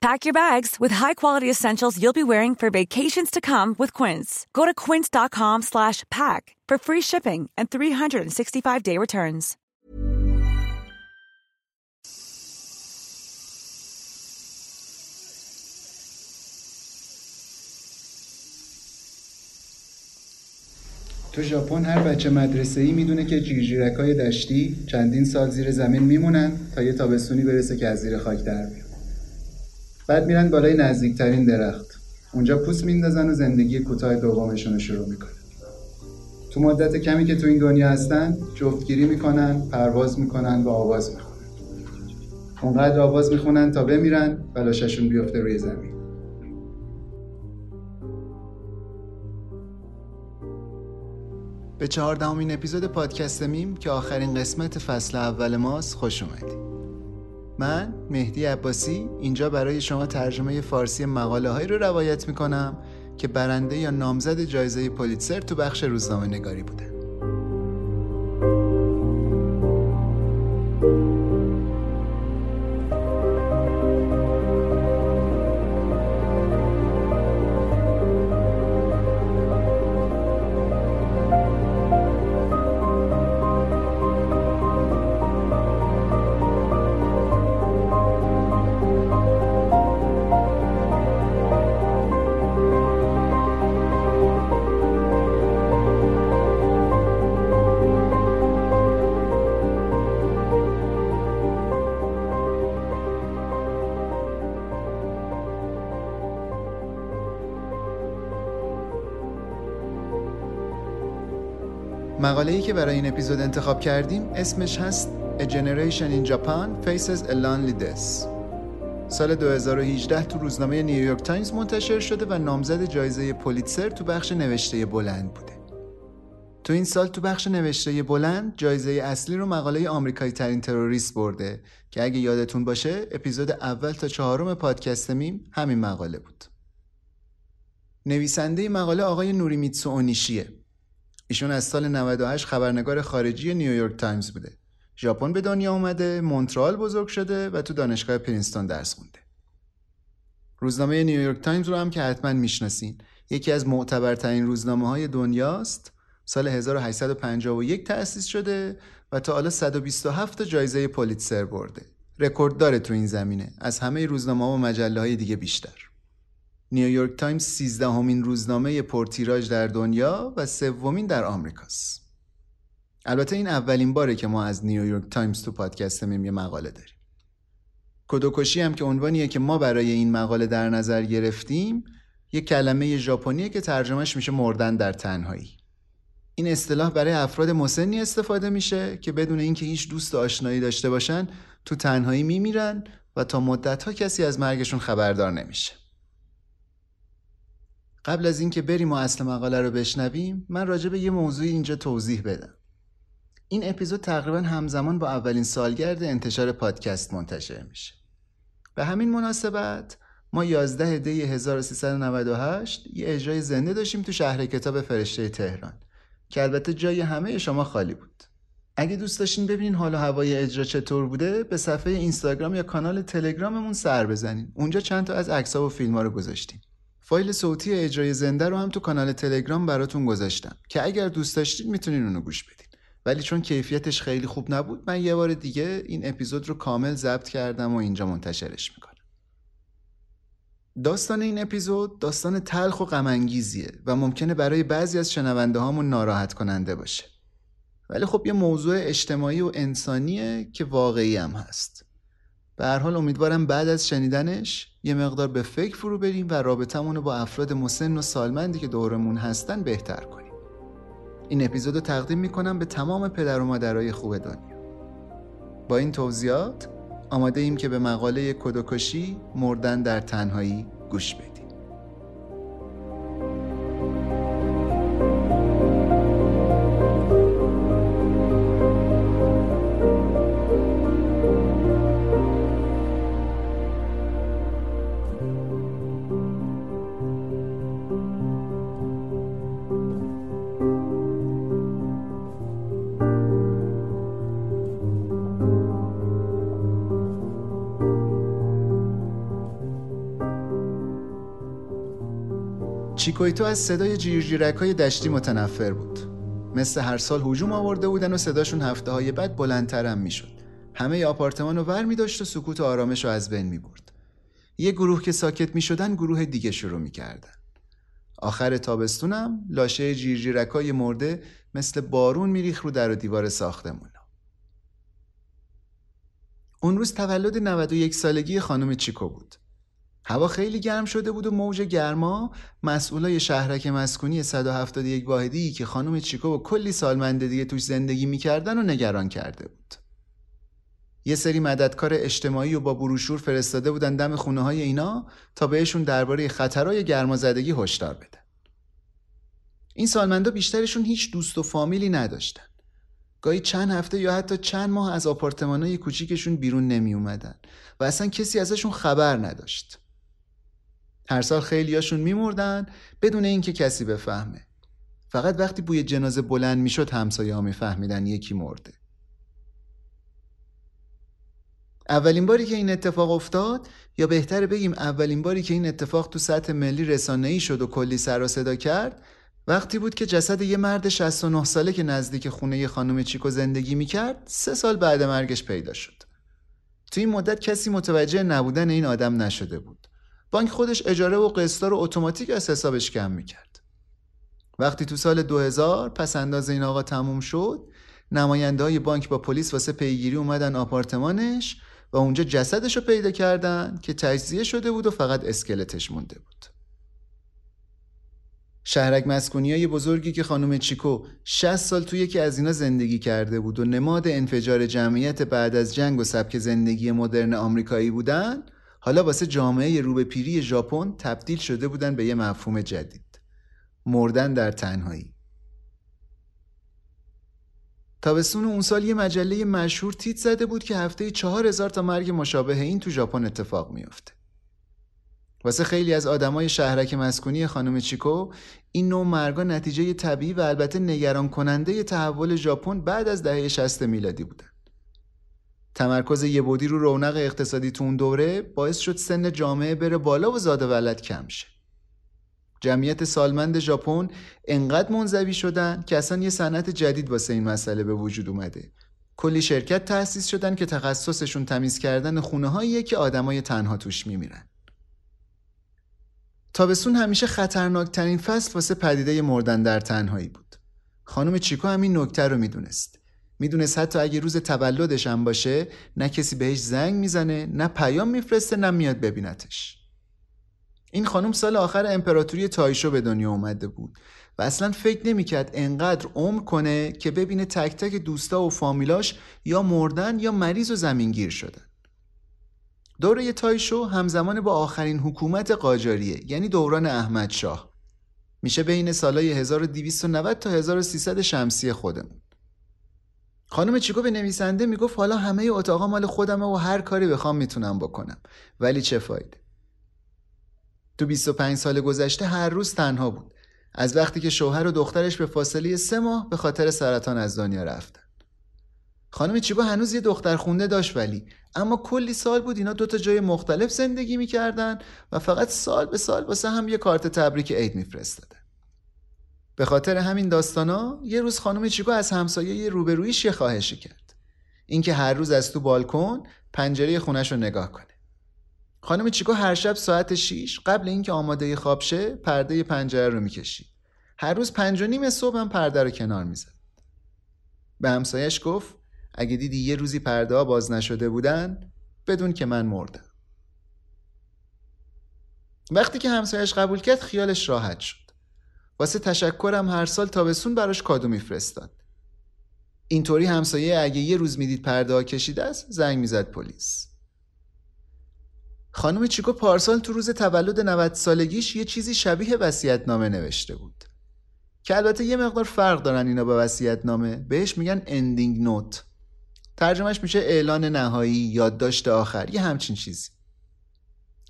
Pack your bags with high-quality essentials you'll be wearing for vacations to come with Quince. Go to quince.com/pack for free shipping and 365-day returns. تو ژاپن هر بچه مدرسه ای میدونه که جیرجیرک های دشتی چندین سال زیر زمین میمونن تا یه تابستونی برسه که از زیر خاک در بیان بعد میرن بالای نزدیکترین درخت. اونجا پوست میندازن و زندگی کوتاه دومشون رو شروع می‌کنن تو مدت کمی که تو این دنیا هستن جفتگیری می‌کنن پرواز می‌کنن و آواز می‌خونن. اونقدر آواز می‌خونن تا بمیرن و لاششون بیفته روی زمین. به چهاردهمین اپیزود پادکست میم که آخرین قسمت فصل اول ماست خوش اومدید. من مهدی عباسی اینجا برای شما ترجمه فارسی مقاله هایی رو روایت می‌کنم که برنده یا نامزد جایزه پولیتسر تو بخش روزنامه نگاری بودن. مقاله ای که برای این اپیزود انتخاب کردیم اسمش هست A Generation in Japan Faces a Lonely Death. سال 2018 تو روزنامه نیویورک تایمز منتشر شده و نامزد جایزه پولیتزر تو بخش نوشته بلند بوده. تو این سال تو بخش نوشته بلند جایزه اصلی رو مقاله آمریکایی ترین تروریست برده که اگه یادتون باشه اپیزود اول تا چهارم پادکست میم همین مقاله بود. نویسنده مقاله آقای نوریمیتسو اونیشیه. ایشون از سال 98 خبرنگار خارجی نیویورک تایمز بوده. ژاپن به دنیا اومده، مونترال بزرگ شده و تو دانشگاه پرینستون درس خونده. روزنامه نیویورک تایمز رو هم که حتما می‌شناسین. یکی از معتبرترین روزنامه های دنیاست. سال 1851 تأسیس شده و تا حالا 127 جایزه پولیتسر برده. رکورد داره تو این زمینه از همه روزنامه ها و مجله های دیگه بیشتر. نیویورک تایمز سیزدهمین روزنامه پرتیراژ در دنیا و سومین در آمریکاست. البته این اولین باره که ما از نیویورک تایمز تو پادکست میم یه مقاله داریم. کدوکوشی هم که عنوانیه که ما برای این مقاله در نظر گرفتیم یک کلمه ژاپنیه که ترجمهش میشه مردن در تنهایی. این اصطلاح برای افراد مسنی استفاده میشه که بدون اینکه هیچ دوست آشنایی داشته باشن تو تنهایی میمیرن و تا مدتها کسی از مرگشون خبردار نمیشه. قبل از اینکه بریم و اصل مقاله رو بشنویم من راجع به یه موضوعی اینجا توضیح بدم. این اپیزود تقریبا همزمان با اولین سالگرد انتشار پادکست منتشر میشه. به همین مناسبت ما 11 دی 1398 یه اجرای زنده داشتیم تو شهر کتاب فرشته تهران که البته جای همه شما خالی بود. اگه دوست داشتین ببینین حال و هوای اجرا چطور بوده به صفحه اینستاگرام یا کانال تلگراممون سر بزنین. اونجا چند تا از عکس‌ها و فیلم‌ها رو گذاشتیم. فایل صوتی اجرای زنده رو هم تو کانال تلگرام براتون گذاشتم که اگر دوست داشتید می‌تونین اونو گوش بدین. ولی چون کیفیتش خیلی خوب نبود من یه بار دیگه این اپیزود رو کامل ضبط کردم و اینجا منتشرش می‌کنم. داستان این اپیزود داستان تلخ و غمانگیزیه و ممکنه برای بعضی از شنونده هامون ناراحت کننده باشه. ولی خب یه موضوع اجتماعی و انسانیه که واقعی هم هست. به هر حال امیدوارم بعد از شنیدنش یه مقدار به فکر فرو بریم و رابطمون با افراد مسن و سالمندی که دورمون هستن بهتر کنیم. این اپیزود رو تقدیم می‌کنم به تمام پدر و مادرای خوب دنیا. با این توضیحات آماده ایم که به مقاله کدوکشی مردن در تنهایی گوش بدیم. چیکویتو از صدای جیرجیرک های دشتی متنفر بود. مثل هر سال هجوم آورده بودن و صداشون هفته های بعد بلندترم می‌شد. همه آپارتمان رو ور می داشت و سکوت و آرامش رو از بین می برد یه گروه که ساکت می شدن گروه دیگه شروع می کردن آخر تابستونم لاشه جیرجیرک های مرده مثل بارون میریخ رو در و دیوار ساختمون. اون روز تولد 91 سالگی خانم چیکو بود. هوا خیلی گرم شده بود و موج گرما مسئولای شهرک مسکونی 171 واحدی که خانم چیکو و کلی سالمنده دیگه توش زندگی می‌کردن و نگران کرده بود. یه سری مددکار اجتماعی و با بروشور فرستاده بودن دم خونه های اینا تا بهشون درباره خطرهای گرمازدگی هشدار بدن. این سالمندا بیشترشون هیچ دوست و فامیلی نداشتن. گاهی چند هفته یا حتی چند ماه از آپارتمانای کوچیکشون بیرون نمی اومدن و اصلا کسی ازشون خبر نداشت. هر سال خیلیاشون میمردن بدون اینکه کسی بفهمه. فقط وقتی بوی جنازه بلند می‌شد همسایه ها میفهمیدن یکی مرده. اولین باری که این اتفاق افتاد یا بهتر بگیم اولین باری که این اتفاق تو سطح ملی رسانه‌ای شد و کلی سر و صدا کرد وقتی بود که جسد یه مرد 69 ساله که نزدیک خونه یه خانم چیکو زندگی می‌کرد سه سال بعد مرگش پیدا شد. تو این مدت کسی متوجه نبودن این آدم نشده بود. بانک خودش اجاره و قسطا رو اتوماتیک از حسابش کم می‌کرد. وقتی تو سال 2000 پس انداز این آقا تموم شد نماینده های بانک با پلیس واسه پیگیری اومدن آپارتمانش و اونجا جسدش رو پیدا کردن که تجزیه شده بود و فقط اسکلتش مونده بود. شهرک مسکونی های بزرگی که خانم چیکو 60 سال توی یکی از اینا زندگی کرده بود و نماد انفجار جمعیت بعد از جنگ و سبک زندگی مدرن آمریکایی بودن حالا واسه جامعه روبه پیری ژاپن تبدیل شده بودن به یه مفهوم جدید. مردن در تنهایی. تابستون اون سال یه مجله مشهور تیت زده بود که هفته چهار هزار تا مرگ مشابه این تو ژاپن اتفاق میافته. واسه خیلی از آدمای شهرک مسکونی خانم چیکو این نوع مرگا نتیجه طبیعی و البته نگران کننده تحول ژاپن بعد از دهه 60 میلادی بودن. تمرکز یه بودی رو رونق اقتصادی تو اون دوره باعث شد سن جامعه بره بالا و زاده ولد کم شه. جمعیت سالمند ژاپن انقدر منزوی شدن که اصلا یه صنعت جدید واسه این مسئله به وجود اومده. کلی شرکت تأسیس شدن که تخصصشون تمیز کردن خونه هاییه که آدمای تنها توش میمیرن. تابستون همیشه خطرناکترین فصل واسه پدیده مردن در تنهایی بود. خانم چیکو همین نکته رو می‌دونست. می‌دونست حتی اگه روز تولدش هم باشه نه کسی بهش زنگ می‌زنه نه پیام میفرسته نه میاد ببینتش. این خانم سال آخر امپراتوری تایشو به دنیا اومده بود و اصلا فکر نمی‌کرد انقدر عمر کنه که ببینه تک تک دوستا و فامیلاش یا مردن یا مریض و زمینگیر شدن. دوره تایشو همزمان با آخرین حکومت قاجاریه یعنی دوران احمد شاه میشه بین سالهای 1290 تا 1300 شمسی خودمون. خانم چیکو به نویسنده می‌گفت حالا همه اتاقا مال خودمه و هر کاری بخوام می‌تونم بکنم. ولی چه فایده؟ تو 25 سال گذشته هر روز تنها بود. از وقتی که شوهر و دخترش به فاصله سه ماه به خاطر سرطان از دنیا رفتن. خانم چیگو هنوز یه دختر خونده داشت ولی. اما کلی سال بود اینا دوتا جای مختلف زندگی می‌کردن و فقط سال به سال واسه هم یه کارت تبریک عید میفرستادن. به خاطر همین داستانا یه روز خانم چیگو از همسایه روبرویش یه خواهشی کرد. اینکه هر روز از تو بالکن پنجره خونش رو نگاه کنه. خانم چیکو هر شب ساعت 6 قبل اینکه آماده خواب شه پرده پنجره رو می‌کشید هر روز پنج و نیم صبح هم پرده رو کنار می‌زد به همسایش گفت اگه دیدی یه روزی پرده ها باز نشده بودن بدون که من مردم. وقتی که همسایش قبول کرد خیالش راحت شد. واسه تشکرم هر سال تابستون براش کادو میفرستاد. اینطوری همسایه اگه یه روز می‌دید پرده ها کشیده است زنگ می‌زد پلیس. خانم چیکو پارسال تو روز تولد 90 سالگیش یه چیزی شبیه نامه نوشته بود. که البته یه مقدار فرق دارن اینا با نامه بهش میگن اندینگ نوت ترجمهش میشه اعلان نهایی یادداشت آخر یه همچین چیزی.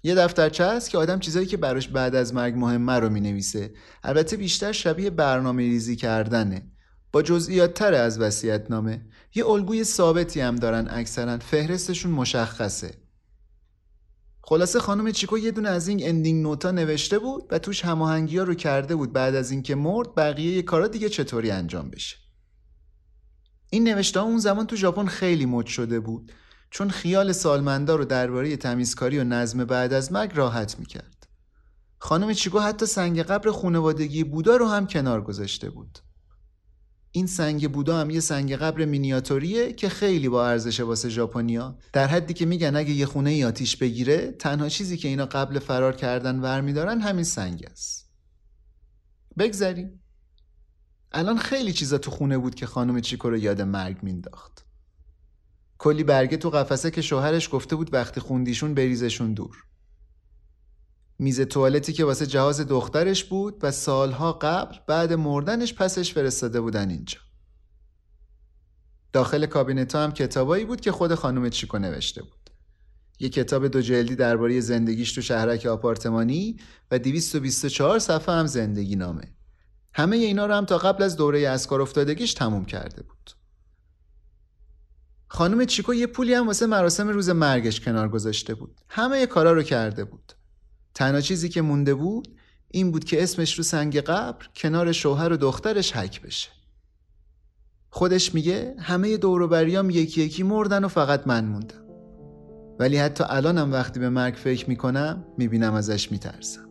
یه دفترچه هست که آدم چیزایی که براش بعد از مرگ مهمه رو می‌نویسه. البته بیشتر شبیه برنامه ریزی کردنه. با جزئیات تر از نامه یه الگوی ثابتی هم دارن اکثرا. فهرستشون مشخصه. خلاصه خانم چیکو یه دونه از این اندینگ نوتا نوشته بود و توش هماهنگی ها رو کرده بود بعد از اینکه مرد بقیه کارا دیگه چطوری انجام بشه. این نوشته اون زمان تو ژاپن خیلی مد شده بود. چون خیال سالمندا رو درباره تمیزکاری و نظم بعد از مرگ راحت می‌کرد. خانم چیکو حتی سنگ قبر خانوادگی بودا رو هم کنار گذاشته بود. این سنگ بودا هم یه سنگ قبر مینیاتوریه که خیلی با ارزشه واسه ژاپنیا. در حدی که میگن اگه یه خونه ای آتیش بگیره تنها چیزی که اینا قبل فرار کردن ور همین سنگ است. بگذریم الان خیلی چیزا تو خونه بود که خانم چیکو رو یاد مرگ مینداخت کلی برگه تو قفسه که شوهرش گفته بود وقتی خوندیشون بریزشون دور. میز توالتی که واسه جهاز دخترش بود و سالها قبل بعد مردنش پسش فرستاده بودن اینجا. داخل کابینت هم کتابایی بود که خود خانم چیکو نوشته بود. یه کتاب دو جلدی درباره زندگیش تو شهرک آپارتمانی و 224 صفحه هم زندگی نامه. همه اینا رو هم تا قبل از دوره اسکار افتادگیش تموم کرده بود. خانم چیکو یه پولی هم واسه مراسم روز مرگش کنار گذاشته بود. همه کارا رو کرده بود. تنها چیزی که مونده بود این بود که اسمش رو سنگ قبر کنار شوهر و دخترش حک بشه. خودش میگه همه دوروبریام یکی یکی مردن و فقط من موندم. ولی حتی الانم وقتی به مرگ فکر می‌کنم می‌بینم ازش میترسم.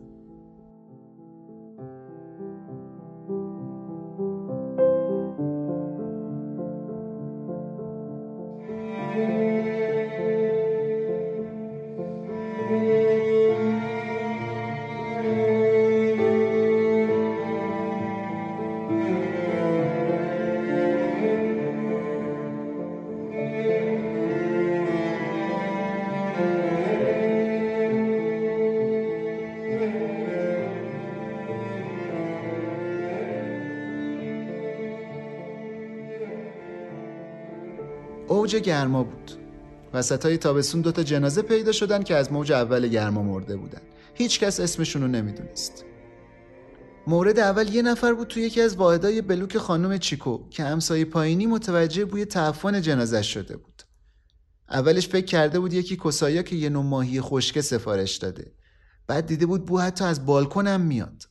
گرما بود. وسط های تابستون دوتا جنازه پیدا شدن که از موج اول گرما مرده بودن. هیچکس اسمشون رو نمی‌دونست. مورد اول یه نفر بود توی یکی از واحدهای بلوک خانم چیکو که همسایه پایینی متوجه بوی تعفن جنازه شده بود. اولش فکر کرده بود یکی کسایا که یه نوع ماهی خشکه سفارش داده. بعد دیده بود بو حتی از بالکنم میاد.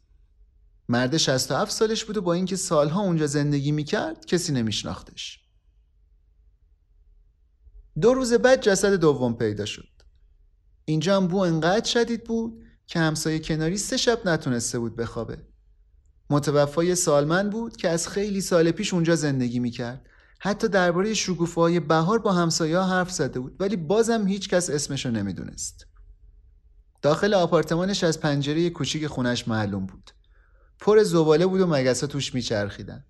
مرد 67 سالش بود و با اینکه سالها اونجا زندگی می‌کرد کسی نمیشناختش. دو روز بعد جسد دوم پیدا شد. اینجا هم بو انقدر شدید بود که همسایه کناری سه شب نتونسته بود بخوابه. متوفای سالمن بود که از خیلی سال پیش اونجا زندگی می‌کرد. حتی درباره شکوفه های بهار با همسایه حرف زده بود ولی بازم هیچ کس اسمشو نمی‌دونست. داخل آپارتمانش از پنجره کوچیک خونش معلوم بود. پر زباله بود و مگسا توش میچرخیدن.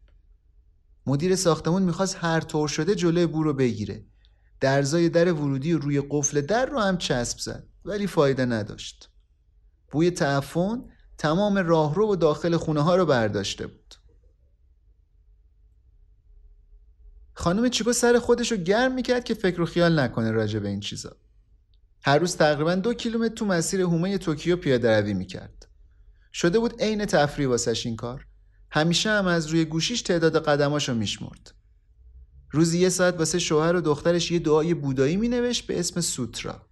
مدیر ساختمون می‌خواست هر طور شده جلوی بو رو بگیره. درزای در ورودی و روی قفل در رو هم چسب زد ولی فایده نداشت. بوی تعفن تمام راهرو و داخل خونه ها رو برداشته بود. خانم چیکو سر خودش رو گرم می‌کرد که فکر و خیال نکنه راجع به این چیزا. هر روز تقریبا دو کیلومتر تو مسیر هومه توکیو پیاده روی می‌کرد. شده بود عین تفریح واسش این کار. همیشه هم از روی گوشیش تعداد قدماشو میشمرد. روزی یه ساعت واسه شوهر و دخترش یه دعای بودایی می نوشت به اسم سوترا.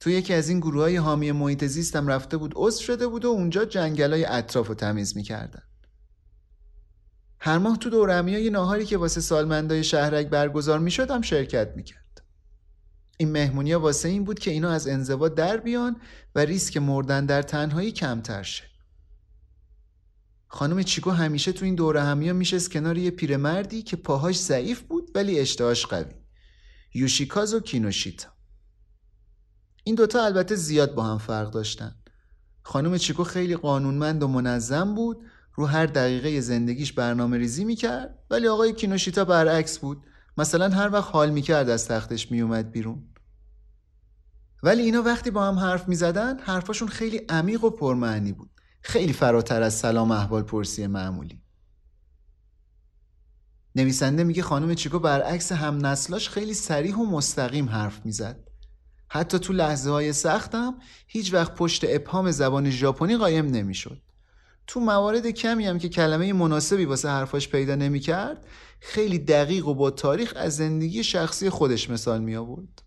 تو یکی از این گروه های حامی محیط زیستم رفته بود عضو شده بود و اونجا جنگلای اطراف رو تمیز می‌کردن. هر ماه تو دورمی های ناهاری که واسه سالمندای شهرک برگزار می‌شد هم شرکت می‌کرد. این مهمونی واسه این بود که اینا از انزوا در بیان و ریسک مردن در تنهایی کمتر شه. خانم چیکو همیشه تو این دوره همیا میشست کنار یه پیرمردی که پاهاش ضعیف بود ولی اشتهاش قوی. یوشیکازو کینوشیتا. این دوتا البته زیاد با هم فرق داشتن. خانم چیکو خیلی قانونمند و منظم بود رو هر دقیقه زندگیش برنامه ریزی می‌کرد ولی آقای کینوشیتا برعکس بود. مثلا هر وقت حال می‌کرد از تختش میومد بیرون. ولی اینا وقتی با هم حرف می‌زدن حرفاشون خیلی عمیق و پرمعنی بود. خیلی فراتر از سلام احوال پرسی معمولی نویسنده میگه خانم چیکو برعکس هم نسلاش خیلی سریح و مستقیم حرف می‌زد حتی تو لحظه های سختم هیچ وقت پشت ابهام زبان ژاپنی قایم نمی‌شد. تو موارد کمی هم که کلمه مناسبی واسه حرفاش پیدا نمی‌کرد خیلی دقیق و با تاریخ از زندگی شخصی خودش مثال می آورد.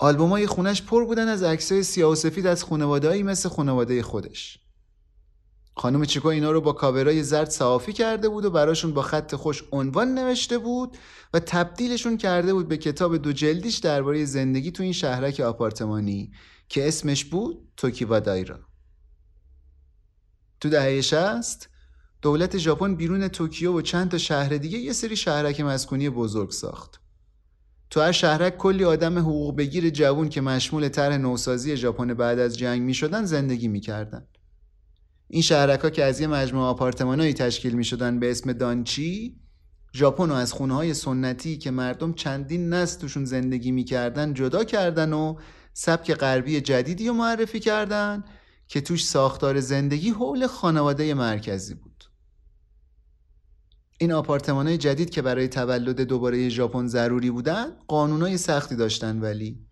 های خونش پر بودن از عکسای سیاه و سفید از خانوادهایی مثل خانواده خودش. خانم چیکو اینا رو با کاورای زرد صافی کرده بود و براشون با خط خوش عنوان نوشته بود و تبدیلشون کرده بود به کتاب دو جلدیش درباره زندگی تو این شهرک آپارتمانی که اسمش بود توکیوا دایرا تو دهه 60 دولت ژاپن بیرون توکیو و چند تا شهر دیگه یه سری شهرک مسکونی بزرگ ساخت تو هر شهرک کلی آدم حقوق بگیر جوون که مشمول طرح نوسازی ژاپن بعد از جنگ می شدن زندگی می‌کردن. این شهرک ها که از یه مجموعه آپارتمانهایی تشکیل می شدن به اسم دانچی ژاپن رو از خونه های سنتی که مردم چندین نسل توشون زندگی می‌کردن جدا کردن و سبک غربی جدیدی رو معرفی کردن که توش ساختار زندگی حول خانواده مرکزی بود. این آپارتمان جدید که برای تولد دوباره ژاپن ضروری بودن قانونای سختی داشتن ولی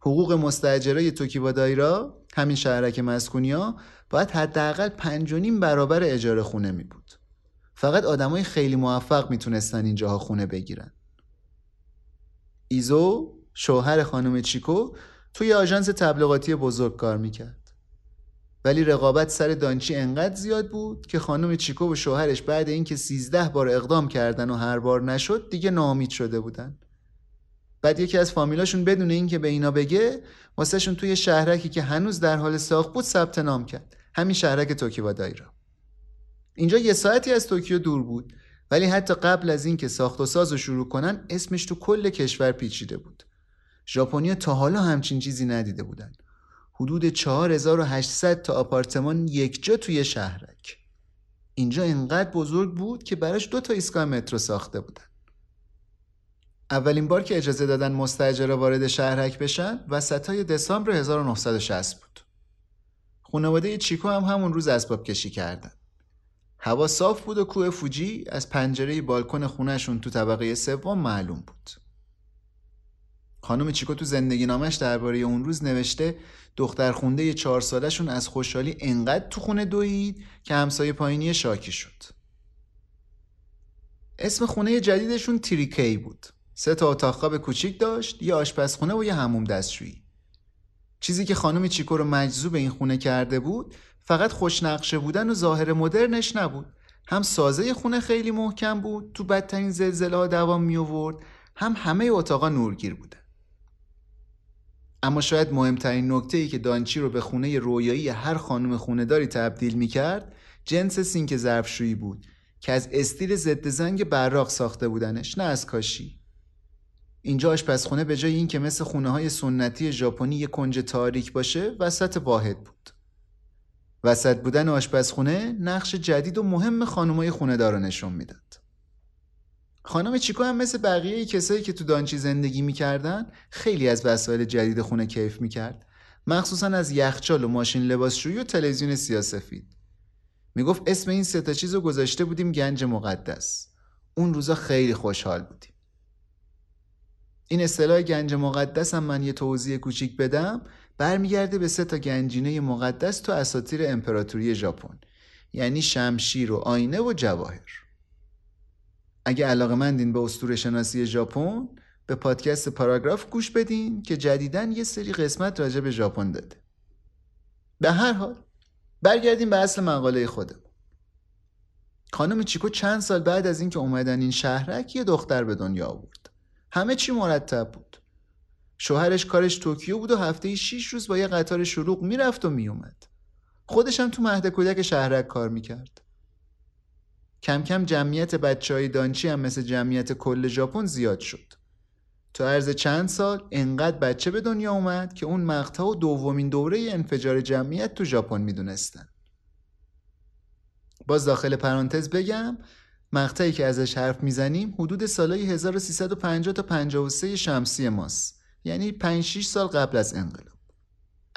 حقوق مستجرای توکیوا دایرا همین شهرک مسکونیا باید حداقل پنج و نیم برابر اجاره خونه می بود. فقط آدمای خیلی موفق می‌تونستن اینجاها خونه بگیرن. ایزو شوهر خانم چیکو توی آژانس تبلیغاتی بزرگ کار می‌کرد. ولی رقابت سر دانچی انقدر زیاد بود که خانم چیکو و شوهرش بعد اینکه سیزده بار اقدام کردن و هر بار نشد دیگه نامید شده بودن. بعد یکی از فامیلاشون بدون اینکه به اینا بگه واسهشون توی شهرکی که هنوز در حال ساخت بود ثبت نام کرد. همین شهرک توکیو دایرا. اینجا یه ساعتی از توکیو دور بود ولی حتی قبل از اینکه ساخت و ساز رو شروع کنن اسمش تو کل کشور پیچیده بود. ژاپنیا تا حالا همچین چیزی ندیده بودن. حدود 4800 تا آپارتمان یک جا توی شهرک اینجا انقدر بزرگ بود که براش دو تا ایستگاه مترو ساخته بودن اولین بار که اجازه دادن مستجرا وارد شهرک بشن وسط های دسامبر 1960 بود. خانواده چیکو هم همون روز اسباب کشی کردن. هوا صاف بود و کوه فوجی از پنجره بالکن خونهشون تو طبقه سوم معلوم بود. خانم چیکو تو زندگی نامش درباره اون روز نوشته دختر خونده چهار سالشون از خوشحالی انقدر تو خونه دوید که همسایه پایینی شاکی شد. اسم خونه جدیدشون تریکی بود. سه تا اتاق خواب کوچیک داشت یه آشپزخونه و یه هموم دستشویی چیزی که خانم چیکو رو مجذوب این خونه کرده بود فقط خوشنقشه بودن و ظاهر مدرنش نبود هم سازه خونه خیلی محکم بود تو بدترین زلزله ها دوام می آورد هم همه اتاقا نورگیر بوده اما شاید مهمترین نکته ای که دانچی رو به خونه رویایی هر خانم خونهداری تبدیل می کرد جنس سینک ظرفشویی بود که از استیل ضد زنگ براق ساخته بودنش نه از کاشی. اینجا آشپزخونه به جای اینکه مثل خونه های سنتی ژاپنی یه کنج تاریک باشه وسط واحد بود. وسط بودن آشپزخونه نقش جدید و مهم خانمای خونه نشون می‌داد. خانم چیکو هم مثل بقیه کسایی که تو دانچی زندگی می‌کردن خیلی از وسایل جدید خونه کیف می‌کرد. مخصوصا از یخچال و ماشین لباسشویی و تلویزیون سیاسفید می‌گفت اسم این سه تا چیز رو گذاشته بودیم گنج مقدس. اون روزا خیلی خوشحال بودیم. این اصطلاح گنج مقدس هم من یه توضیح کوچیک بدم. برمیگرده به سه تا گنجینه مقدس تو اساطیر امپراتوری ژاپن. یعنی شمشیر و آینه و جواهر. اگه علاقه مندین به اسطوره شناسی ژاپن به پادکست پاراگراف گوش بدین که جدیدن یه سری قسمت راجع به ژاپن داده. به هر حال برگردیم به اصل مقاله خودم خانم چیکو چند سال بعد از اینکه اومدن این شهرک یه دختر به دنیا آورد. همه چی مرتب بود. شوهرش کارش توکیو بود و هفته 6 روز با یه قطار شلوغ می‌رفت و میومد خودش هم تو مهد کودک شهرک کار می‌کرد. کم کم جمعیت بچه های دانچی هم مثل جمعیت کل ژاپن زیاد شد. تو عرض چند سال انقدر بچه به دنیا اومد که اون مقطع و دومین دوره انفجار جمعیت تو ژاپن می‌دونستن. باز داخل پرانتز بگم مقطعی که ازش حرف می‌زنیم حدود سالهای 1350 تا 53 شمسی ماست. یعنی 5 6 سال قبل از انقلاب.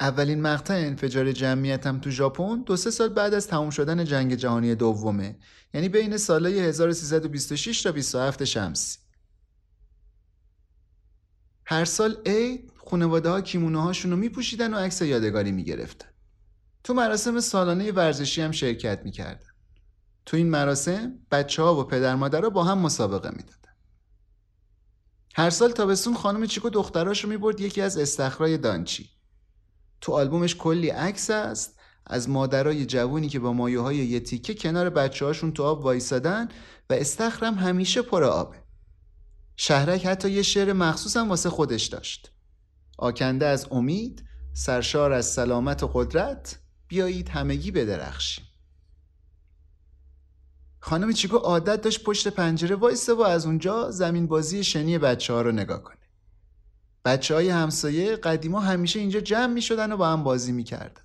اولین مقطع انفجار جمعیت هم تو ژاپن دو سه سال بعد از تموم شدن جنگ جهانی دومه. یعنی بین سالهای 1326 تا 27 شمسی هر سال عید خانواده ها کیمونه هاشون رو میپوشیدن و عکس یادگاری می‌گرفتن تو مراسم سالانه ورزشی هم شرکت می‌کردن تو این مراسم بچه ها و پدر مادر با هم مسابقه می‌دادن. هر سال تابستون خانم چیکو دختراش رو می‌برد یکی از استخرای دانچی. تو آلبومش کلی عکس است. از مادرای جوونی که با مایه های یه تیکه کنار بچه هاشون تو آب وایسادن و استخرم همیشه پر آبه. شهرک حتی یه شعر مخصوص هم واسه خودش داشت. آکنده از امید سرشار از سلامت و قدرت بیایید همگی بدرخشیم. خانم چیکو عادت داشت پشت پنجره وایسه و از اونجا زمین بازی شنی بچه ها رو نگاه کنه. بچه های همسایه قدیما همیشه اینجا جمع می شدن و با هم بازی می کردن.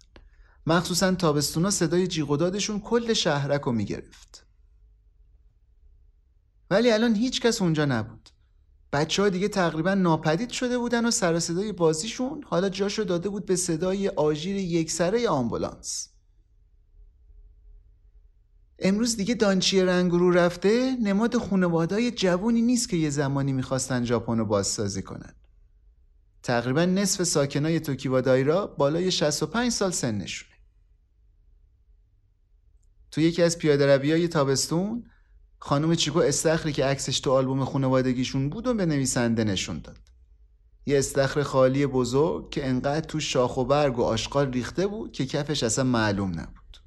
مخصوصا تابستونا صدای جیغ و دادشون کل شهرک رو می گرفت. ولی الان هیچ کس اونجا نبود. بچه ها دیگه تقریبا ناپدید شده بودن و سر صدای بازیشون حالا جاشو داده بود به صدای آژیر یک سره آمبولانس. امروز دیگه دانچی رنگرو رفته نماد خانوادهای جوونی نیست که یه زمانی می‌خواستن ژاپن رو بازسازی کنن. تقریبا نصف ساکنای توکیوا دایرا بالای 65 سال سنشونه. تو یکی از پیاده های تابستون خانم چیکو استخری که عکسش تو آلبوم خانوادگیشون بود و به نویسنده نشون داد. یه استخر خالی بزرگ که انقدر تو شاخ و برگ و آشغال ریخته بود که کفش اصلا معلوم نبود.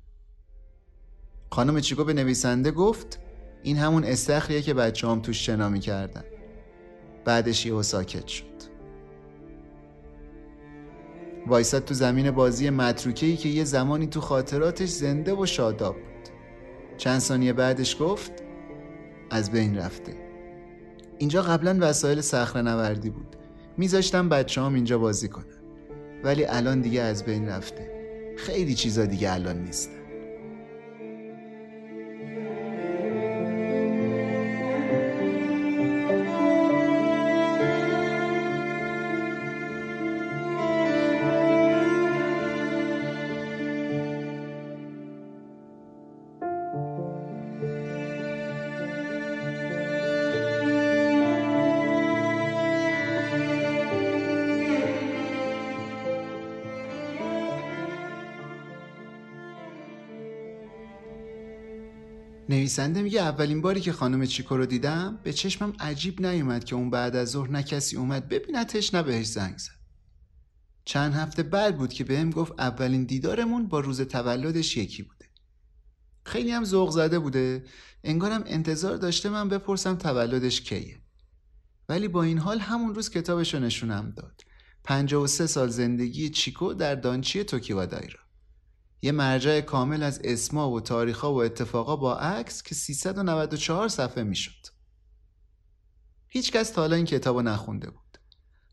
خانم چیکو به نویسنده گفت این همون استخریه که بچه هم توش شنا می‌کردن. بعدش یهو ساکت شد. وایساد تو زمین بازی متروکه که یه زمانی تو خاطراتش زنده و شاداب بود. چند ثانیه بعدش گفت از بین رفته. اینجا قبلا وسایل صخره نوردی بود. میذاشتم بچه هم اینجا بازی کنن. ولی الان دیگه از بین رفته. خیلی چیزا دیگه الان نیست. نویسنده میگه اولین باری که خانم چیکو رو دیدم به چشمم عجیب نیومد که اون بعد از ظهر نه کسی اومد ببینتش نه بهش زنگ زد. چند هفته بعد بود که بهم گفت اولین دیدارمون با روز تولدش یکی بوده. خیلی هم ذوق زده بوده. انگارم انتظار داشته من بپرسم تولدش کیه. ولی با این حال همون روز کتابش رو نشونم داد. 53 سال زندگی چیکو در دانچی توکیوا دایرا یه مرجع کامل از اسما و تاریخا و اتفاقا با عکس که 394 صفحه می‌شد. هیچ کس تا حالا این کتاب نخونده بود.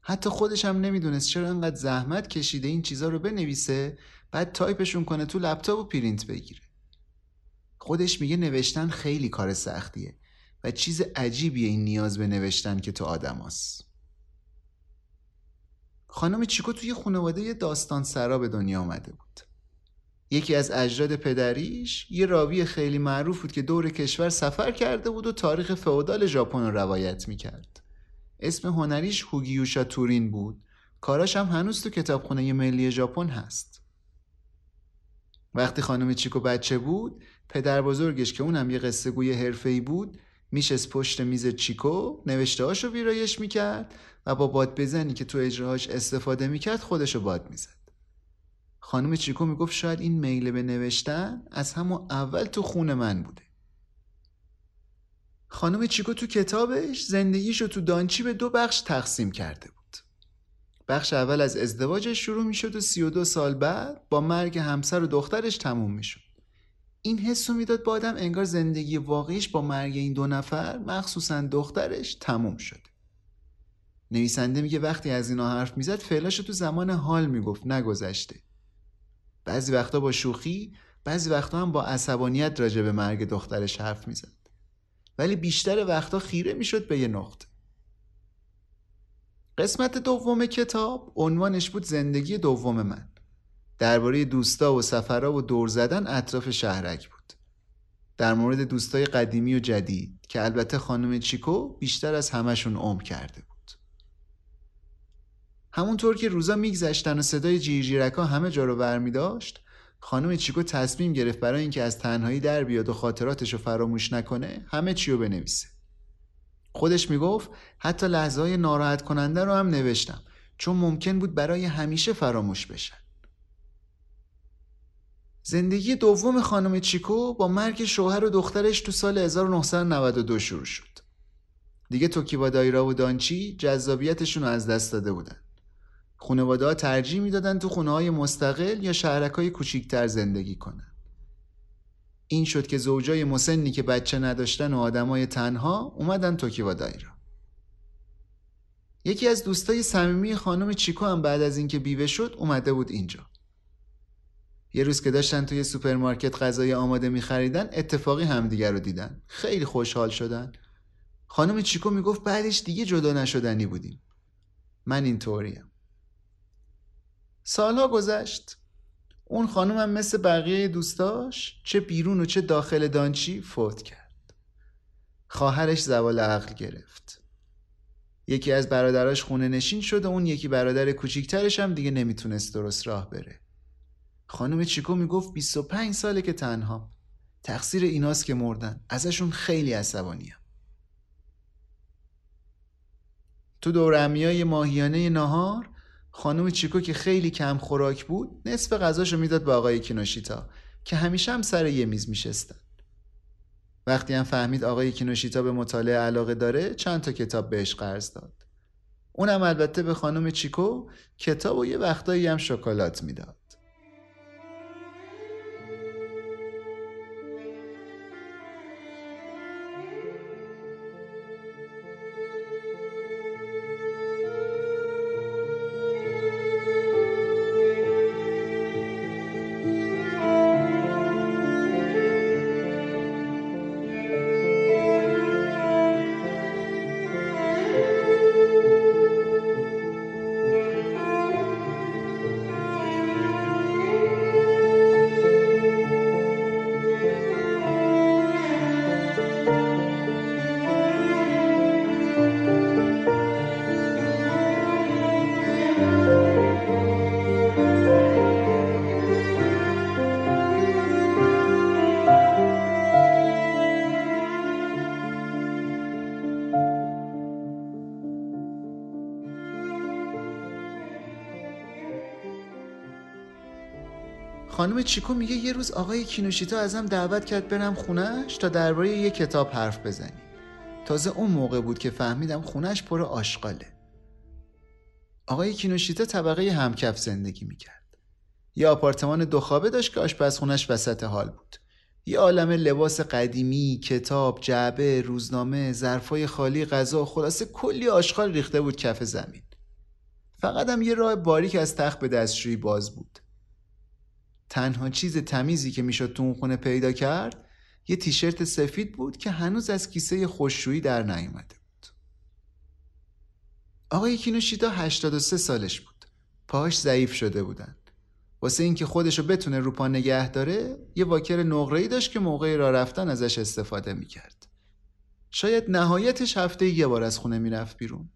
حتی خودش هم نمی‌دونست چرا انقدر زحمت کشیده این چیزا رو بنویسه بعد تایپشون کنه تو لپتاپ و پرینت بگیره. خودش میگه نوشتن خیلی کار سختیه و چیز عجیبیه این نیاز به نوشتن که تو آدم خانم چیکو توی خانواده داستان سرا به دنیا آمده بود. یکی از اجداد پدریش یه راوی خیلی معروف بود که دور کشور سفر کرده بود و تاریخ فئودال ژاپن رو روایت می‌کرد. اسم هنریش هوگیوشا تورین بود. کاراش هم هنوز تو کتابخونه ملی ژاپن هست. وقتی خانم چیکو بچه بود پدر بزرگش که اونم یه قصه گوی حرفه‌ای بود میشست پشت میز چیکو نوشته هاشو ویرایش می‌کرد و با باد بزنی که تو اجراهاش استفاده می‌کرد خودشو باد می‌زد. خانم چیکو می‌گفت شاید این میله به نوشتن از همون اول تو خون من بوده. خانم چیکو تو کتابش زندگیشو تو دانچی به دو بخش تقسیم کرده بود. بخش اول از ازدواجش شروع می‌شد و سی و دو سال بعد با مرگ همسر و دخترش تموم می‌شد. این حس رو می‌داد با آدم انگار زندگی واقعیش با مرگ این دو نفر مخصوصا دخترش تموم شده. نویسنده میگه وقتی از اینا حرف می‌زد فعلاش تو زمان حال می‌گفت نگذشته. بعضی وقتا با شوخی بعضی وقتا هم با عصبانیت راجع به مرگ دخترش حرف می‌زد. ولی بیشتر وقتا خیره می‌شد به یه نقطه. قسمت دوم کتاب عنوانش بود زندگی دوم من. درباره دوستا و سفرها و دور زدن اطراف شهرک بود. در مورد دوستای قدیمی و جدید که البته خانم چیکو بیشتر از همشون عمر کرده بود. همونطور که روزا میگذشتن و صدای جیرجیرکا همه جا رو برمی داشت خانم چیکو تصمیم گرفت برای اینکه از تنهایی در بیاد و خاطراتش رو فراموش نکنه همه چی رو بنویسه خودش می‌گفت حتی لحظه های ناراحت کننده رو هم نوشتم چون ممکن بود برای همیشه فراموش بشن زندگی دوم خانم چیکو با مرگ شوهر و دخترش تو سال 1992 شروع شد. دیگه توکیوا دایرا و دانچی جذابیتشون رو از دست داده بودن. خانواده ها ترجیح می‌دادن تو خونه های مستقل یا شهرک های کوچیکتر زندگی کنن. این شد که زوجای مسنی که بچه نداشتن و آدمای تنها اومدن توکیوا دایرا. یکی از دوستای صمیمی خانم چیکو هم بعد از اینکه بیوه شد اومده بود اینجا. یه روز که داشتن توی سوپرمارکت غذای آماده میخریدن اتفاقی همدیگر رو دیدن خیلی خوشحال شدن خانم چیکو می‌گفت بعدش دیگه جدا نشدنی بودیم من اینطوریم سالها گذشت. اون خانومم مثل بقیه دوستاش چه بیرون و چه داخل دانچی فوت کرد. خواهرش زوال عقل گرفت. یکی از برادراش خونه نشین شد و اون یکی برادر کوچیکترش هم دیگه نمی‌تونست درست راه بره. خانم چیکو می‌گفت 25 ساله که تنها. تقصیر ایناست که مردن. ازشون خیلی عصبانیم. تو دورمیای ماهیانه نهار خانم چیکو که خیلی کم خوراک بود نصف غذاشو می‌داد به آقای کینوشیتا که همیشه هم سر یه میز میشستن. وقتی هم فهمید آقای کینوشیتا به مطالعه علاقه داره چند تا کتاب بهش قرض داد. اونم البته به خانم چیکو کتاب و یه وقتایی هم شکلات می‌داد. چیکو میگه یه روز آقای کینوشیتا ازم دعوت کرد برم خونش تا درباره یه کتاب حرف بزنیم. تازه اون موقع بود که فهمیدم خونش پر آشغاله. آقای کینوشیتا طبقه همکف زندگی می‌کرد. یه آپارتمان دو خوابه داشت که آشپزخونش وسط حال بود. یه عالم لباس قدیمی، کتاب، جعبه، روزنامه، ظرفای خالی غذا خلاصه کلی آشغال ریخته بود کف زمین. فقط هم یه راه باریک از تخت به دستشویی باز بود. تنها چیز تمیزی که می‌شد تو اون خونه پیدا کرد یه تیشرت سفید بود که هنوز از کیسه خوششویی در نیومده بود. آقای کینوشیتا 83 سالش بود. پاهاش ضعیف شده بودن. واسه اینکه بتونه رو پا نگه داره یه واکر نقره‌ای داشت که موقع راه رفتن ازش استفاده می‌کرد. شاید نهایتش هفته یه بار از خونه می‌رفت بیرون.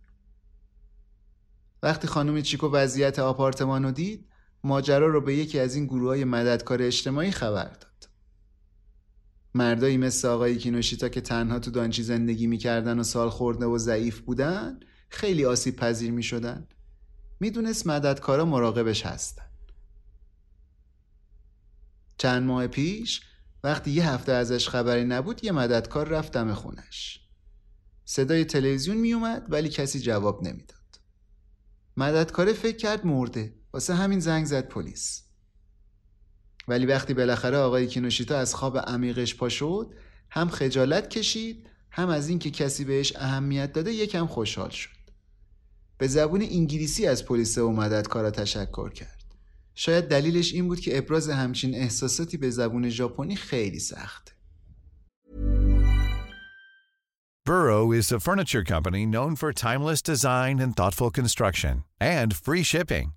وقتی خانم چیکو وضعیت آپارتمان رو دید ماجرا رو به یکی از این گروه های مددکار اجتماعی خبر داد. مردایی مثل آقای کینوشیتا که تنها تو دانچی زندگی می‌کردن و سال خورده و ضعیف بودن خیلی آسیب پذیر می‌شدن. می‌دونست مددکارا مراقبش هستن. چند ماه پیش وقتی یه هفته ازش خبری نبود یه مددکار رفت دم خونش. صدای تلویزیون میومد ولی کسی جواب نمی‌داد. مددکاره فکر کرد مرده. واسه همین زنگ زد پلیس. ولی وقتی بالاخره آقای کینوشیتا از خواب عمیقش پا شد هم خجالت کشید هم از اینکه کسی بهش اهمیت داده یکم خوشحال شد. به زبون انگلیسی از پلیس و مددکارا تشکر کرد. شاید دلیلش این بود که ابراز همچین احساساتی به زبون ژاپنی خیلی سخته. Burrow is a furniture company known for timeless design and thoughtful construction and free shipping.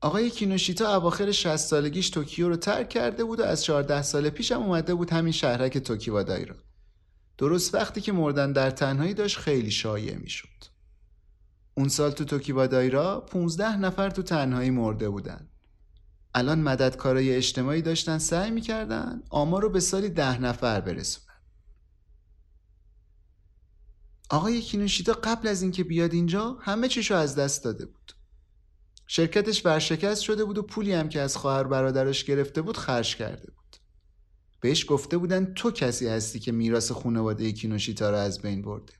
آقای کینوشیتا اواخر 60 سالگیش توکیو رو ترک کرده بود و از 14 سال پیش هم اومده بود همین شهرک توکیوادایی رو. درست وقتی که مردن در تنهایی داشت خیلی شایع می‌شد. اون سال تو توکیوادایی را 15 نفر تو تنهایی مرده بودن. الان مددکارای اجتماعی داشتن سعی می‌کردن آمار رو به سالی ده نفر برسونن. آقای کینوشیتا قبل از اینکه بیاد اینجا همه چیشو از دست داده بود. شرکتش ورشکست شده بود و پولی هم که از خواهر برادرش گرفته بود خرج کرده بود. بهش گفته بودن تو کسی هستی که میراث خانواده کینوشیتا رو از بین برده.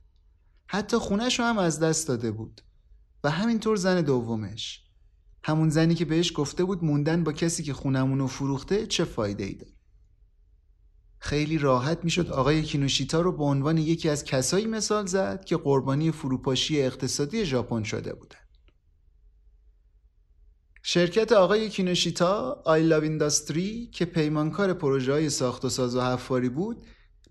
حتی خونش رو هم از دست داده بود. و همینطور زن دومش. همون زنی که بهش گفته بود موندن با کسی که خونمون رو فروخته چه فایده ای داره. خیلی راحت می‌شد آقای کینوشیتا رو به عنوان یکی از کسایی مثال زد که قربانی فروپاشی اقتصادی ژاپن شده بودن. شرکت آقای کینوشیتا آی لاو اینداستری که پیمانکار پروژه های ساخت و ساز و حفاری بود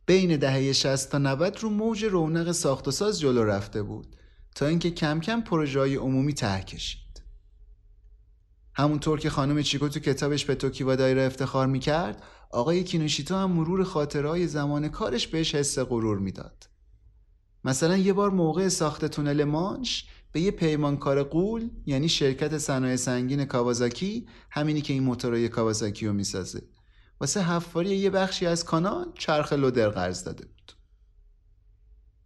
بین دهه 60 تا 90 رو موج رونق ساخت و ساز جلو رفته بود تا اینکه کم کم پروژه های عمومی ته کشید. همونطور که خانم چیکو تو کتابش به توکیوا دایره افتخار می‌کرد آقای کینوشیتا هم مرور خاطرهای زمان کارش بهش حس غرور می‌داد. مثلا یه بار موقع ساخت تونل مانش به یه پیمانکار قول یعنی شرکت صنایع سنگین کاوازاکی همینی که این موتورای کاوازاکی رو می‌سازه. واسه حفاری یه بخشی از کانال چرخ لودر قرض داده بود.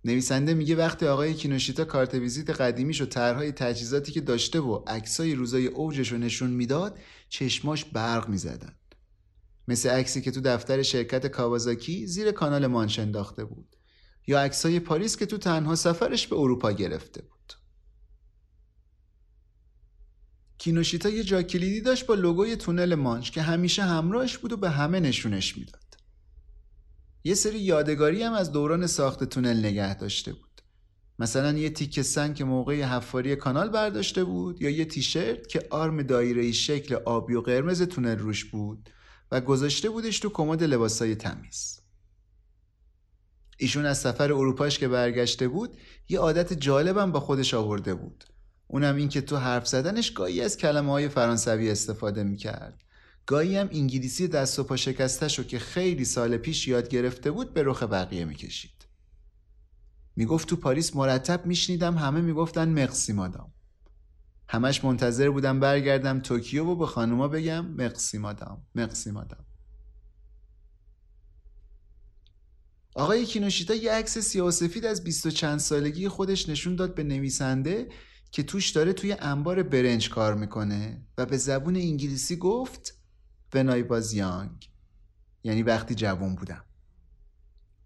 نویسنده میگه وقتی آقای کینوشیتا کارت ویزیت قدیمیش و طرحهای تجهیزاتی که داشته و عکسای روزای اوجش رو نشون می‌داد چشماش برق می‌زدن. مثل عکسی که تو دفتر شرکت کاوازاکی زیر کانال مانش انداخته بود. یا عکسای پاریس که تو تنها سفرش به اروپا گرفته بود. کینوشیتا یه جا کلیدی داشت با لوگوی تونل مانچ که همیشه همراهش بود و به همه نشونش می‌داد. یه سری یادگاری هم از دوران ساخت تونل نگه داشته بود. مثلا یه تیکه سنگ که موقع حفاری کانال برداشته بود یا یه تیشرت که آرم دایره شکل آبی و قرمز تونل روش بود و گذاشته بودش تو کمد لباسای تمیز. ایشون از سفر اروپاش که برگشته بود یه عادت جالبم با خودش آورده بود. اونم این که تو حرف زدنش گاهی از کلمه های فرانسوی استفاده می‌کرد. گاهی هم انگلیسی دست و پا شکستش رو که خیلی سال پیش یاد گرفته بود به رخ بقیه می‌کشید. می‌گفت تو پاریس مرتب میشنیدم همه می‌گفتن مقسی مادام. همش منتظر بودم برگردم توکیو و به خانوما بگم مقسی مادام مقسی مادام. آقای کینوشیتا یه عکس سیاه سفید از بیست و چند سالگی خودش نشون داد به نویسنده که توش داره توی انبار برنج کار می‌کنه و به زبون انگلیسی گفت ونای باز یانگ یعنی وقتی جوان بودم.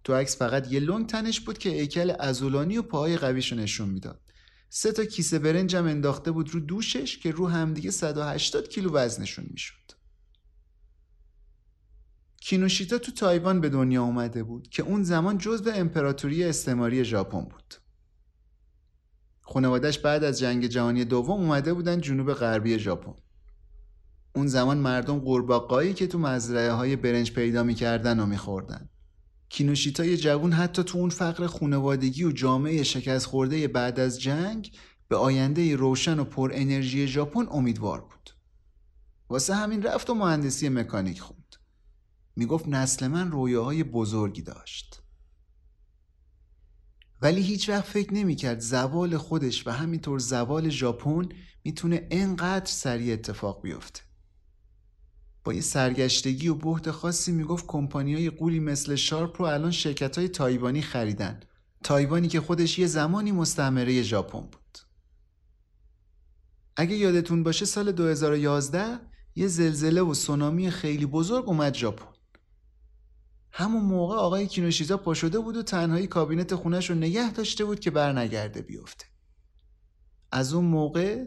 تو عکس فقط یه لنگ تنش بود که ایکل ازولانی و پاهای قویش رو نشون می‌داد. سه تا کیسه برنجم انداخته بود رو دوشش که رو همدیگه 180 کیلو وزنشون می‌شد. کینوشیتا تو تایوان به دنیا اومده بود که اون زمان جزو امپراتوری استعماری ژاپن بود. خانوادش بعد از جنگ جهانی دوم اومده بودن جنوب غربی ژاپن اون زمان مردم قورباغه‌ای که تو مزرعه های برنج پیدا می‌کردن و میخوردن کینوشیتای جوون حتی تو اون فقر خونوادگی و جامعه شکست خورده بعد از جنگ به آینده روشن و پر انرژی ژاپن امیدوار بود. واسه همین رفت و مهندسی مکانیک خوند. می‌گفت نسل من رویاهای بزرگی داشت. ولی هیچ وقت فکر نمی‌کرد زوال خودش و همینطور زوال ژاپن می‌تونه انقدر سریع اتفاق بیفته. با یه سرگشتگی و بحت خاصی می‌گفت های قولی مثل شارپ رو الان شرکت های تایوانی خریدن. تایوانی که خودش یه زمانی مستعمره ژاپن بود. اگه یادتون باشه سال 2011 یه زلزله و سونامی خیلی بزرگ اومد ژاپن. همون موقع آقای کینوشیتا پا شده بود و تنهایی کابینت خونش رو نگه داشته بود که برنگرده بیفته. از اون موقع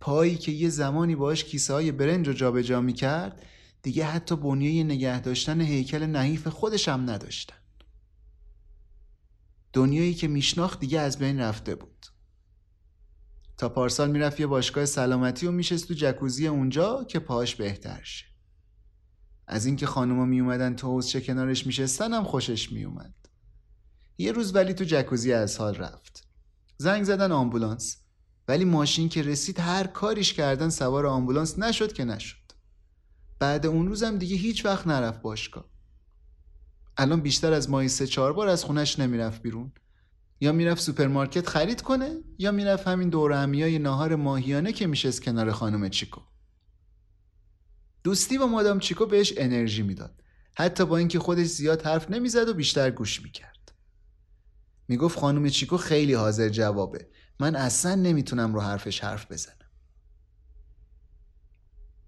پایی که یه زمانی باش کیسه های برنج رو جابجا می‌کرد دیگه حتی بنیه نگه داشتن هیکل نحیف خودش هم نداشتن. دنیایی که میشناخت دیگه از بین رفته بود. تا پارسال می‌رفت یه باشگاه سلامتی و میشست تو جکوزی اونجا که پاهاش بهتر شه. از اینکه خانوما میومدن تو حوزچه کنارش میشستن هم خوشش میومد یه روز ولی تو جکوزی از حال رفت. زنگ زدن آمبولانس. ولی ماشین که رسید هر کاریش کردن سوار آمبولانس نشد که نشد. بعد اون روزم دیگه هیچ وقت نرفت باشگاه. الان بیشتر از ماهی سه چهار بار از خونش نمی‌رفت بیرون. یا می‌رفت سوپرمارکت خرید کنه یا می‌رفت همین دورهمی های ناهار ماهیانه که میشست کنار خانم چیکو. دوستی با مادام چیکو بهش انرژی می‌داد. حتی با اینکه خودش زیاد حرف نمی‌زد و بیشتر گوش می‌کرد. می‌گفت خانم چیکو خیلی حاضر جوابه. من اصلا نمی‌تونم رو حرفش حرف بزنم.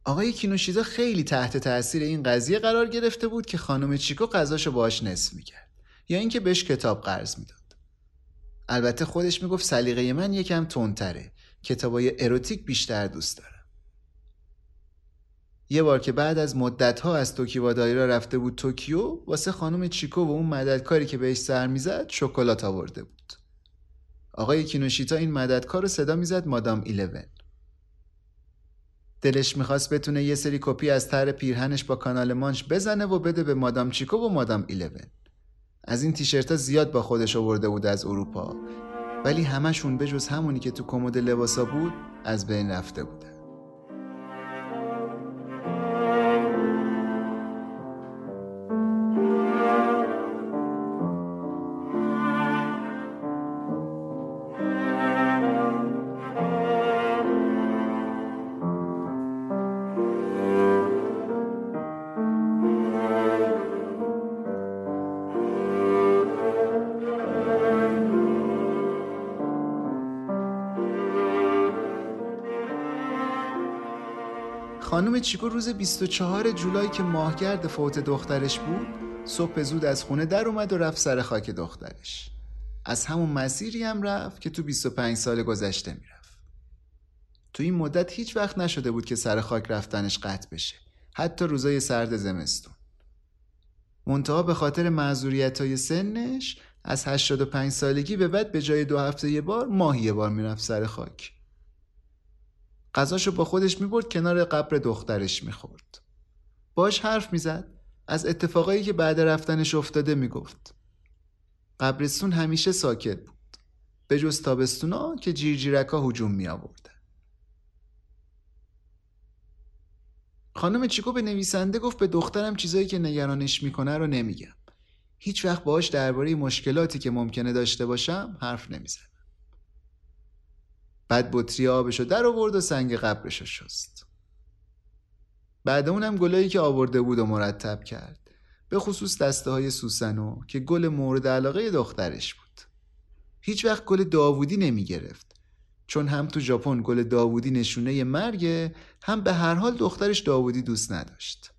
آقای کینوشیتا خیلی تحت تاثیر این قضیه قرار گرفته بود که خانم چیکو غذاشو باهاش نصف می‌کرد. یا اینکه بهش کتاب قرض می‌داد. البته خودش می‌گفت سلیقه من یکم تندتره. کتابای اروتیک بیشتر دوست دارم یه بار که بعد از مدتها از توکیوا دایرا رفته بود توکیو واسه خانم چیکو و اون مددکاری که بهش سر می‌زد شکلات آورده بود. آقای کینوشیتا این مددکار رو صدا می‌زد مادام ایلون. دلش می‌خواست بتونه یه سری کپی از تر پیرهنش با کانال مانش بزنه و بده به مادام چیکو و مادام ایلون. از این تیشرتا زیاد با خودش آورده بود از اروپا. ولی همشون بجز همونی که تو کمد لباسا بود از بین رفته بوده چیکو روز 24 جولای که ماهگرد فوت دخترش بود صبح زود از خونه در اومد و رفت سر خاک دخترش. از همون مسیری هم رفت که تو 25 سال گذشته می‌رفت. تو این مدت هیچ وقت نشده بود که سر خاک رفتنش قطع بشه. حتی روزای سرد زمستون. منتها به خاطر معذوریت های سنش از 85 سالگی به بعد به جای دو هفته یه بار ماهی یه بار می‌رفت سر خاک. غذاشو با خودش می‌برد کنار قبر دخترش می‌خورد. باش حرف می‌زد. از اتفاقایی که بعد رفتنش افتاده می‌گفت. قبرستون همیشه ساکت بود. به جز تابستونا که جیرجیرکا هجوم می آوردن. خانم چیکو به نویسنده گفت به دخترم چیزایی که نگرانش می‌کنه رو نمیگم. هیچ وقت باهاش درباره مشکلاتی که ممکنه داشته باشم حرف نمی‌زنم بعد بطری آبشو در آورد و سنگ قبرشو شست. بعد اونم گلایی که آورده بود و مرتب کرد. به خصوص دسته های سوسنو که گل مورد علاقه دخترش بود. هیچ وقت گل داوودی نمی گرفت. چون هم تو ژاپن گل داوودی نشونه مرگه هم به هر حال دخترش داوودی دوست نداشت.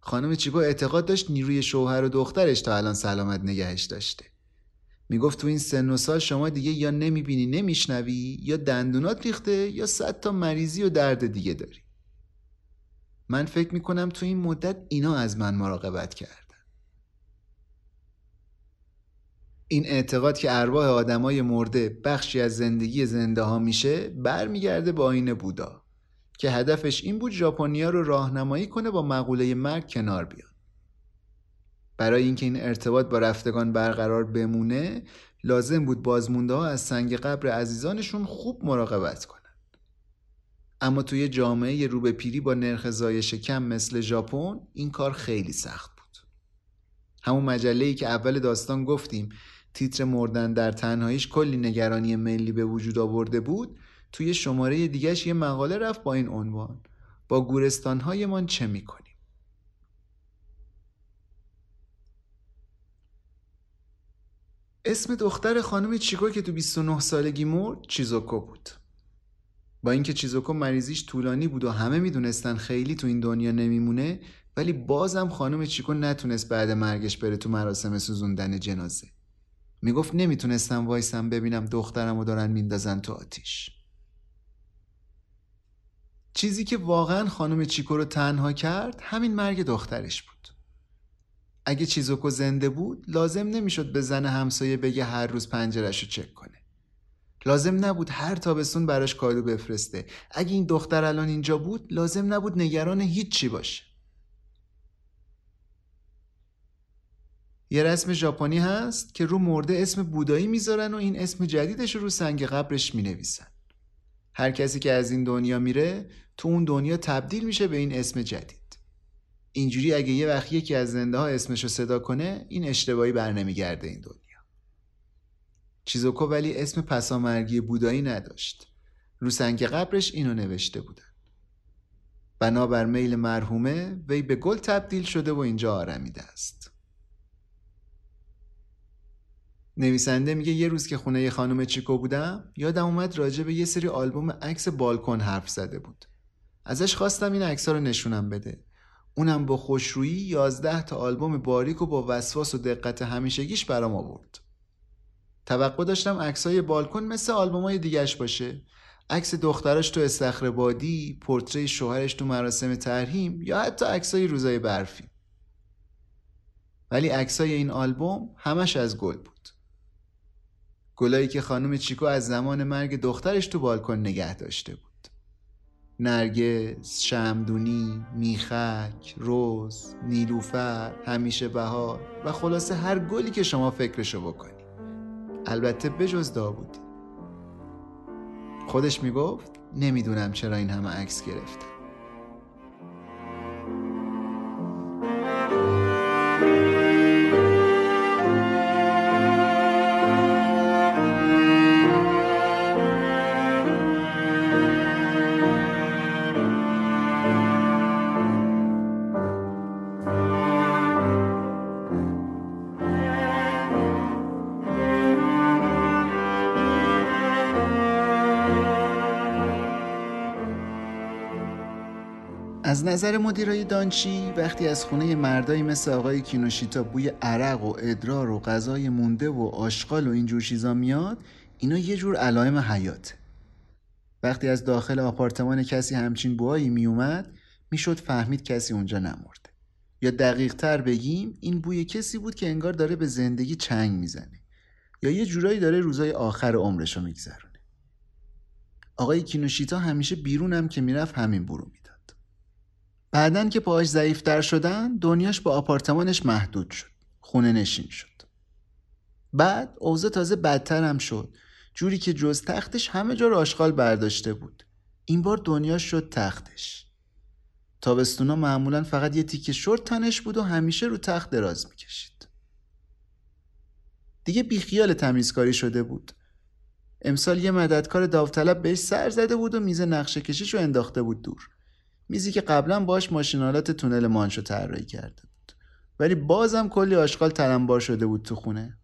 خانم چیکو اعتقاد داشت نیروی شوهر و دخترش تا الان سلامت نگهش داشته. می‌گفت تو این سن و سال شما دیگه یا نمی‌بینی نمیشنوی یا دندونات ریخته یا صد تا مریضی و درد دیگه داری. من فکر می‌کنم تو این مدت اینا از من مراقبت کردن. این اعتقاد که ارواح آدمای مرده بخشی از زندگی زنده ها میشه برمیگرده با آین بودا که هدفش این بود ژاپنیا رو راهنمایی کنه با مقوله مرگ کنار بیان برای اینکه این ارتباط با رفتگان برقرار بمونه لازم بود بازمونده ها از سنگ قبر عزیزانشون خوب مراقبت کنن. اما توی جامعه رو به پیری با نرخ زایش کم مثل ژاپن این کار خیلی سخت بود. همون مجله ای که اول داستان گفتیم تیتر مردن در تنهاییش کلی نگرانی ملی به وجود آورده بود توی شماره دیگهش یه مقاله رفت با این عنوان با گورستانهایمان چه می‌کنیم اسم دختر خانم چیکو که تو 29 سالگی مرد چیزوکو بود. با اینکه چیزوکو مریضیش طولانی بود و همه می‌دونستن خیلی تو این دنیا نمیمونه ولی بازم خانم چیکو نتونست بعد مرگش بره تو مراسم سوزوندن جنازه. می‌گفت نمی‌تونستم وایسم ببینم دخترم و دارن میندازن تو آتیش. چیزی که واقعا خانم چیکو رو تنها کرد همین مرگ دخترش بود. اگه چیزوکو زنده بود لازم نمی‌شد به زن همسایه بگه هر روز پنجرش رو چک کنه. لازم نبود هر تابستون براش کادو بفرسته. اگه این دختر الان اینجا بود لازم نبود نگران هیچی باشه. یه رسم ژاپنی هست که رو مرده اسم بودایی می‌ذارن و این اسم جدیدش رو سنگ قبرش می‌نویسن. هر کسی که از این دنیا میره تو اون دنیا تبدیل میشه به این اسم جدید. اینجوری اگه یه وقت یکی از زنده ها اسمشو صدا کنه این اشتباهی بر نمیگرده این دنیا. چیزوکو ولی اسم پسامرگی بودایی نداشت. رو سنگ قبرش اینو نوشته بودن. بنابر میل مرحومه وی به گل تبدیل شده و اینجا آرمیده است. نویسنده میگه یه روز که خونه خانم چیکو بودم یادم اومد راجع به یه سری آلبوم عکس بالکن حرف زده بود. ازش خواستم این عکس رو نشونم بده. اونم با خوشرویی یازده تا آلبوم باریک و با وسواس و دقت همیشگیش برام آورد. توقع داشتم عکسای بالکن مثل آلبومای دیگش باشه. عکس دخترش تو استخر بادی پورتری شوهرش تو مراسم ترهیم یا حتی عکسای روزای برفی. ولی عکسای این آلبوم همش از گل بود. گلایی که خانم چیکو از زمان مرگ دخترش تو بالکن نگه داشته بود. نرگس، شمدونی، میخک، روز، نیلوفر، همیشه بهار و خلاصه هر گلی که شما فکرشو بکنی. البته بجز داوودی خودش می‌گفت نمی‌دونم چرا این همه عکس گرفتم از نظر مدیرای دانچی وقتی از خونه مردایی مثل آقای کینوشیتا بوی عرق و ادرار و غذای مونده و آشغال و اینجور چیزا میاد اینا یه جور علائم حیاته وقتی از داخل آپارتمان کسی همچین بوهایی میومد می‌شد فهمید کسی اونجا نمرده یا دقیق تر بگیم این بوی کسی بود که انگار داره به زندگی چنگ می‌زنه. یا یه جورایی داره روزای آخر عمرشو میگذرونه. آقای کینوشیتا همیشه بیرونم که می‌رفت همین برو می‌داد بعدن که پاهاش ضعیفتر شدن دنیاش با آپارتمانش محدود شد. خونه نشین شد. بعد اوضاع تازه بدتر هم شد. جوری که جز تختش همه جا رو آشغال برداشته بود. این بار دنیاش شد تختش. تابستونا معمولا فقط یه تیکه شورت تنش بود و همیشه رو تخت دراز می‌کشید. دیگه بیخیال تمیزکاری شده بود. امسال یه مددکار داوطلب بهش سر زده بود و میز نقشه کشیش رو انداخته بود دور. میزی که قبلا باش ماشینالات تونل مانشو طراحی کرده بود. ولی بازم کلی آشغال تلمبار شده بود تو خونه.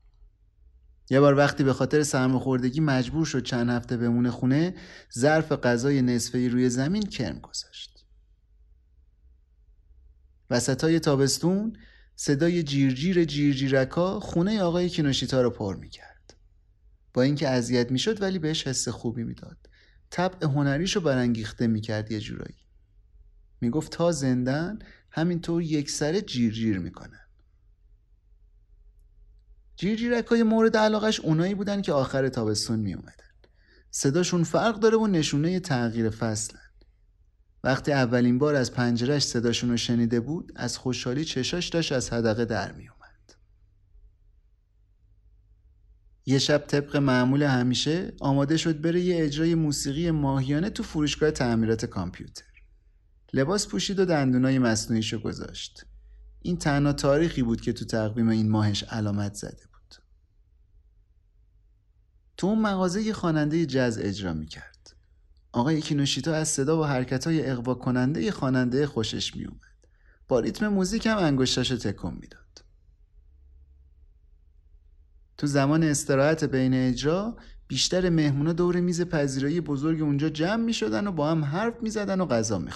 یه بار وقتی به خاطر سرماخوردگی مجبور شد چند هفته بمونه خونه ظرف غذای نصفه روی زمین کرم گذاشت. وسط های تابستون صدای جیرجیر جیرجیرکا خونه آقای کینوشیتا رو پر می‌کرد. با اینکه اذیت می‌شد ولی بهش حس خوبی می‌داد. طبع هنریشو برانگیخته می‌کرد یه جورایی. می‌گفت تا زندن همینطور یک سره جیرجیر می‌کنن جیرجیرک های مورد علاقش اونایی بودن که آخر تابستون می اومدن. صداشون فرق داره و نشونه تغییر فصلن. وقتی اولین بار از پنجرش صداشون رو شنیده بود از خوشحالی چشاش داشت از حدقه در می اومد. یه شب طبق معمول همیشه آماده شد بره یه اجرای موسیقی ماهیانه تو فروشگاه تعمیرات کامپیوتر. لباس پوشید و دندونای مصنوعیشو گذاشت. این تنها تاریخی بود که تو تقویم این ماهش علامت زده بود. تو اون مغازه یه خواننده جز اجرا می‌کرد. آقای کینوشیتا از صدا و حرکت های اقوا کننده خواننده خوشش میومد با ریتم موزیک هم انگشتاش تکون می‌داد. تو زمان استراحت بین اجرا بیشتر مهمونا دور میز پذیرایی بزرگ اونجا جمع می و با هم حرف می و غذا می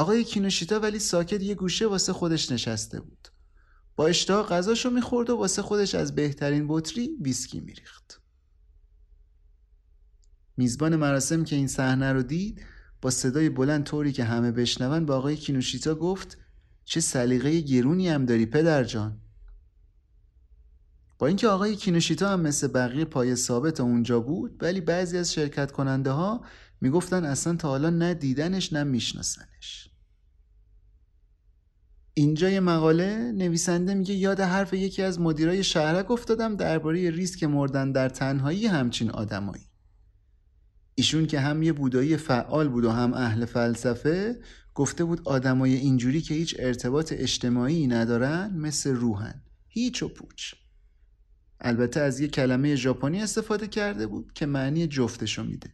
آقای کینوشیتا ولی ساکت یه گوشه واسه خودش نشسته بود. با اشتها غذاشو می‌خورد و واسه خودش از بهترین بطری ویسکی میریخت. میزبان مراسم که این صحنه رو دید با صدای بلند طوری که همه بشنون با آقای کینوشیتا گفت چه سلیقه گرونی هم داری پدر جان. با اینکه آقای کینوشیتا هم مثل بقیه پای ثابت اونجا بود ولی بعضی از شرکت کننده ها می‌گفتن اصلا تا حالا نه دیدنش نه میشناسنش. اینجا یه مقاله نویسنده میگه یاد حرف یکی از مدیرای شهرک افتادم درباره ریسک مردن در تنهایی همچین آدمایی. ایشون که هم یه بودایی فعال بود و هم اهل فلسفه گفته بود آدمای اینجوری که هیچ ارتباط اجتماعی ندارن مثل روحن. هیچ و پوچ. البته از یه کلمه ژاپنی استفاده کرده بود که معنی جفتشو میده.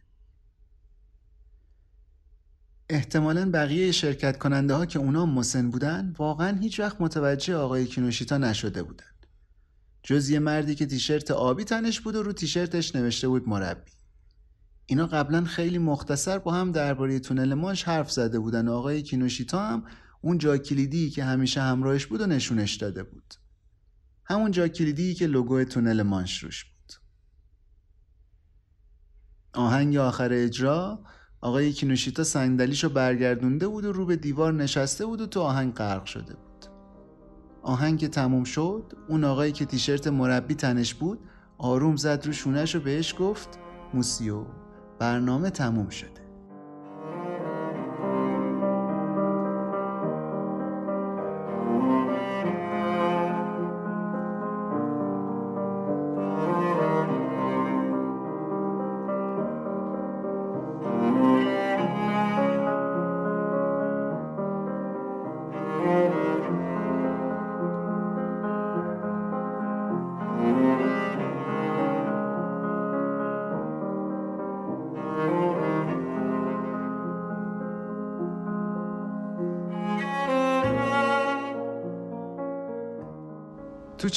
احتمالا بقیه شرکت کننده ها که اونا مسن بودن واقعا هیچ وقت متوجه آقای کینوشیتا نشده بودن. جز یه مردی که تیشرت آبی تنش بود و رو تیشرتش نوشته بود مربی. اینا قبلا خیلی مختصر با هم درباره تونل مانش حرف زده بودن و آقای کینوشیتا هم اون جا کلیدی که همیشه همراهش بود و نشونش داده بود. همون جا کلیدی که لوگو تونل مانش روش بود. آهنگ آخر اجرا آقای کینوشیتا صندلیشو برگردونده بود و رو به دیوار نشسته بود و تو آهنگ غرق شده بود. آهنگ که تموم شد اون آقایی که تیشرت مربی تنش بود آروم زد رو شونش بهش گفت موسیو برنامه تموم شده.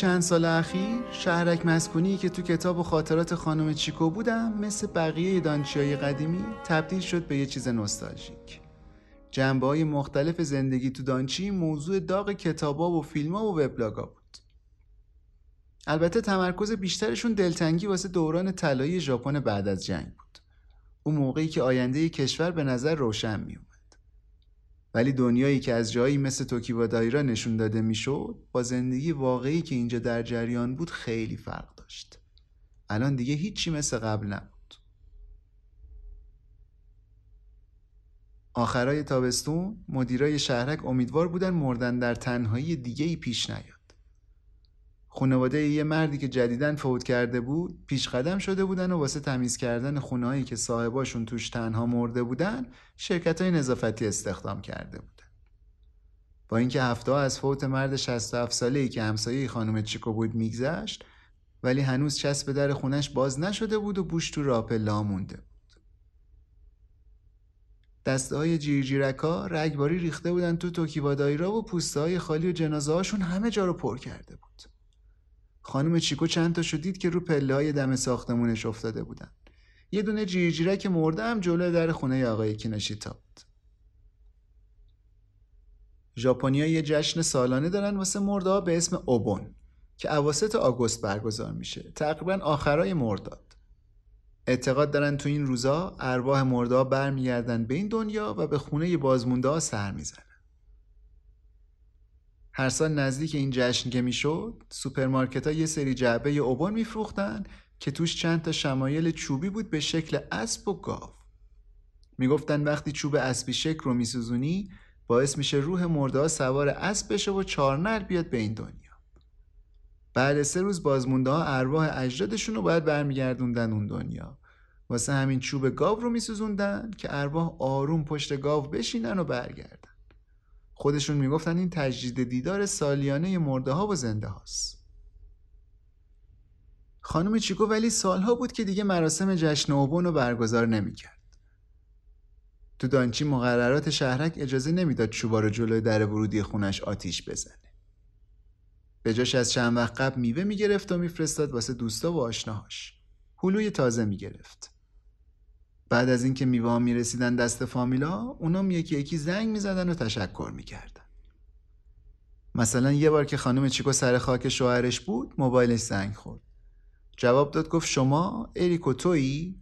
چند سال اخیر شهرک مسکونی که تو کتاب و خاطرات خانم چیکو بودم مثل بقیه دانچیای قدیمی تبدیل شد به یه چیز نوستالژیک. جنبه های مختلف زندگی تو دانچی موضوع داغ کتابا و فیلما و وبلاگا بود. البته تمرکز بیشترشون دلتنگی واسه دوران طلایی ژاپن بعد از جنگ بود. اون موقعی که آینده کشور به نظر روشن میومد ولی دنیایی که از جایی مثل توکیوا دایرا نشون داده می‌شد با زندگی واقعی که اینجا در جریان بود خیلی فرق داشت. الان دیگه هیچی مثل قبل نبود. آخرای تابستون مدیرای شهرک امیدوار بودن مردن در تنهایی دیگه ای پیش نیاد. خانواده یه مردی که جدیدن فوت کرده بود پیش قدم شده بودن و واسه تمیز کردن خونهایی که صاحباشون توش تنها مرده بودن شرکت های نظافتی استخدام کرده بودن. با اینکه هفته از فوت مرد 67 ساله ای که همسایه خانم چیکو بود میگذشت ولی هنوز چسب در خونش باز نشده بود و بوش تو راپلا مونده بود. دسته های جیرجیرکا رگباری ریخته بودن تو توکیوا دایرا و پوسته های خالی و جنازه هاشون همه جا رو پر کرده بود. خانم چیکو چند تا شدید که رو پله های دم ساختمونش افتاده بودن. یه دونه جیرجیرک مرده هم جلو در خونه آقای کینشیتا بود. ژاپنیا یه جشن سالانه دارن واسه مردا به اسم اوبون که اواسط آگوست برگزار میشه. تقریبا آخرای مرداد اعتقاد دارن تو این روزا ارواح مرده ها برمیگردن به این دنیا و به خونه بازمونده ها سر می‌زنن. هر سال نزدیک این جشن که می‌شد سوپرمارکت ها یه سری جعبه اوبون میفروختن که توش چند تا شمایل چوبی بود به شکل اسب و گاو. می‌گفتن وقتی چوب اسبی شکل رو میسوزونی باعث میشه روح مرده سوار اسب بشه و چارنل بیاد به این دنیا. بعد سه روز بازمونده ها ارواح اجدادشون رو باید برمیگردوندن اون دنیا. واسه همین چوب گاو رو میسوزوندن که ارواح آروم پشت گاو بشینن و برگردن. خودشون می‌گفتن این تجدید دیدار سالیانه مرده ها و زنده هاست خانم چیکو ولی سالها بود که دیگه مراسم جشن اوبون رو برگزار نمی‌کرد. تو دانچی مقررات شهرک اجازه نمی‌داد چوبا رو جلوی در ورودی خونش آتیش بزنه. به جاش از چند وقت قبل میوه می‌گرفت و میفرستاد واسه دوستا و آشناهاش. هلوی تازه می‌گرفت. بعد از اینکه میوه می‌رسیدن دست فامیلا اونام یکی یکی زنگ می‌زدن و تشکر می‌کردن. مثلا یه بار که خانم چیکو سر خاک شوهرش بود موبایلش زنگ خورد. جواب داد گفت شما اریکو تویی؟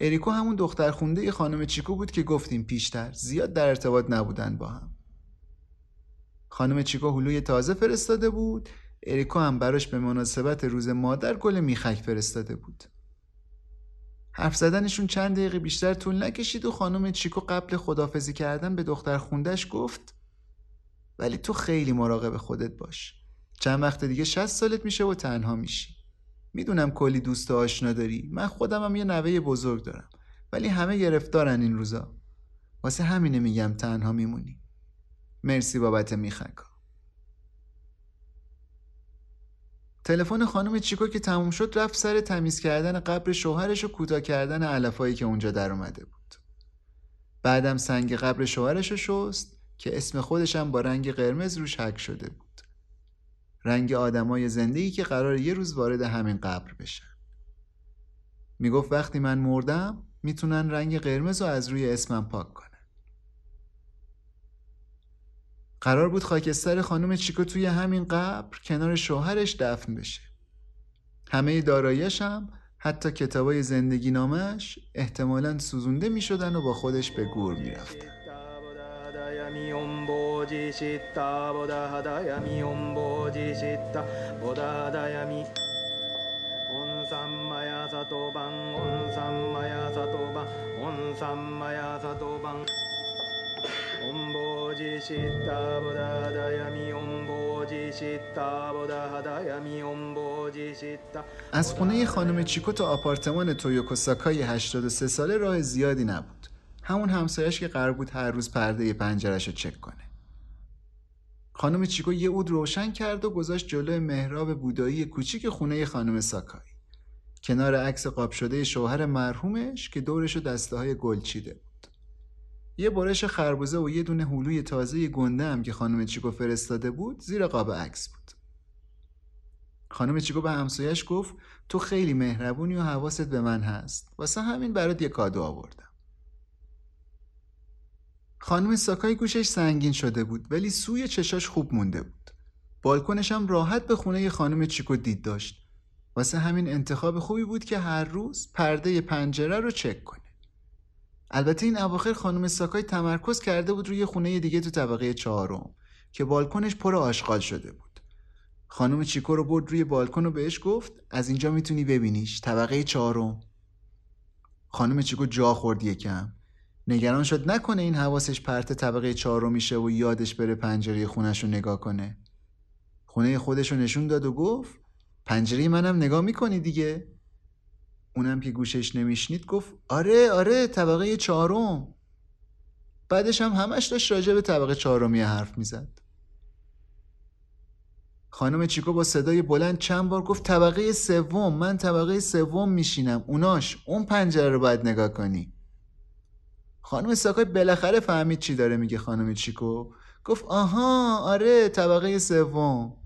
اریکو همون دختر خونده خانم چیکو بود که گفتیم پیشتر زیاد در ارتباط نبودن با هم خانم چیکو هلوی تازه فرستاده بود اریکو هم براش به مناسبت روز مادر گل میخک فرستاده بود حرف زدنشون چند دقیقه بیشتر طول نکشید و خانم چیکو قبل خدافزی کردن به دختر خوندش گفت ولی تو خیلی مراقب خودت باش. چند وقت دیگه شست سالت میشه و تنها میشی. می‌دونم کلی دوست آشنا داری. من خودم هم یه نوه بزرگ دارم. ولی همه گرفتارن این روزا. واسه همینه میگم تنها میمونی. مرسی بابت میخکا تلفن خانم چیکو که تموم شد رفت سر تمیز کردن قبر شوهرش و کوتاه کردن علفایی که اونجا در اومده بود. بعدم سنگ قبر شوهرش رو شست که اسم خودشم با رنگ قرمز روش حک شده بود. رنگ آدمای زندگی که قرار یه روز وارد همین قبر بشن. می‌گفت وقتی من مردم می‌تونن رنگ قرمز رو از روی اسمم پاک کنن. قرار بود خاکستر خانم چیکو توی همین قبر کنار شوهرش دفن بشه. همه دارایش هم حتی کتابای زندگی نامش احتمالا سوزونده می شدن و با خودش به گور می رفتن. 闇音ボジシッタボダハダヤミオンボジシッタボダダヤミオンサンマヤサトバンオンサンマヤサトバンオンサンマヤサトバン از خونه خانم چیکو تا آپارتمان تویوکوساکای 83 ساله راه زیادی نبود همون همسایش که قرار بود هر روز پرده پنجرش رو چک کنه خانم چیکو یه اود روشن کرد و گذاشت جلوی محراب بودایی کوچیک خونه خانم ساکای کنار عکس قاب شده شوهر مرحومش که دورش دسته های گل چیده بود یه برش خربوزه و یه دونه هلوی تازه گنده هم که خانم چیکو فرستاده بود زیر قاب عکس بود. خانم چیکو به همسایش گفت تو خیلی مهربونی و حواست به من هست. واسه همین برات یه کادو آوردم. خانم ساکای گوشش سنگین شده بود ولی سوی چشاش خوب مونده بود. بالکنش هم راحت به خونه خانم چیکو دید داشت. واسه همین انتخاب خوبی بود که هر روز پرده پنجره رو چک کنه البته این اواخر خانم ساکای تمرکز کرده بود روی خونه دیگه تو طبقه چهارم که بالکنش پر آشغال شده بود. خانم چیکو رو برد روی بالکن و بهش گفت از اینجا می‌تونی ببینیش طبقه چهارم. خانم چیکو جا خورد یکم. نگران شد نکنه این حواسش پرت طبقه چهارم میشه و یادش بره پنجره خونش رو نگاه کنه. خونه خودش رو نشون داد و گفت پنجره منم نگاه می‌کنی دیگه؟ اونم که گوشش نمیشنید گفت آره آره طبقه چهارم. بعدش هم همش داشت راجع به طبقه چهارمی حرف می‌زد. خانم چیکو با صدای بلند چند بار گفت طبقه سوم من طبقه سوم میشینم. اوناش اون پنجره رو باید نگاه کنی. خانم ساکای بالاخره فهمید چی داره میگه خانم چیکو. گفت آها آره طبقه سوم.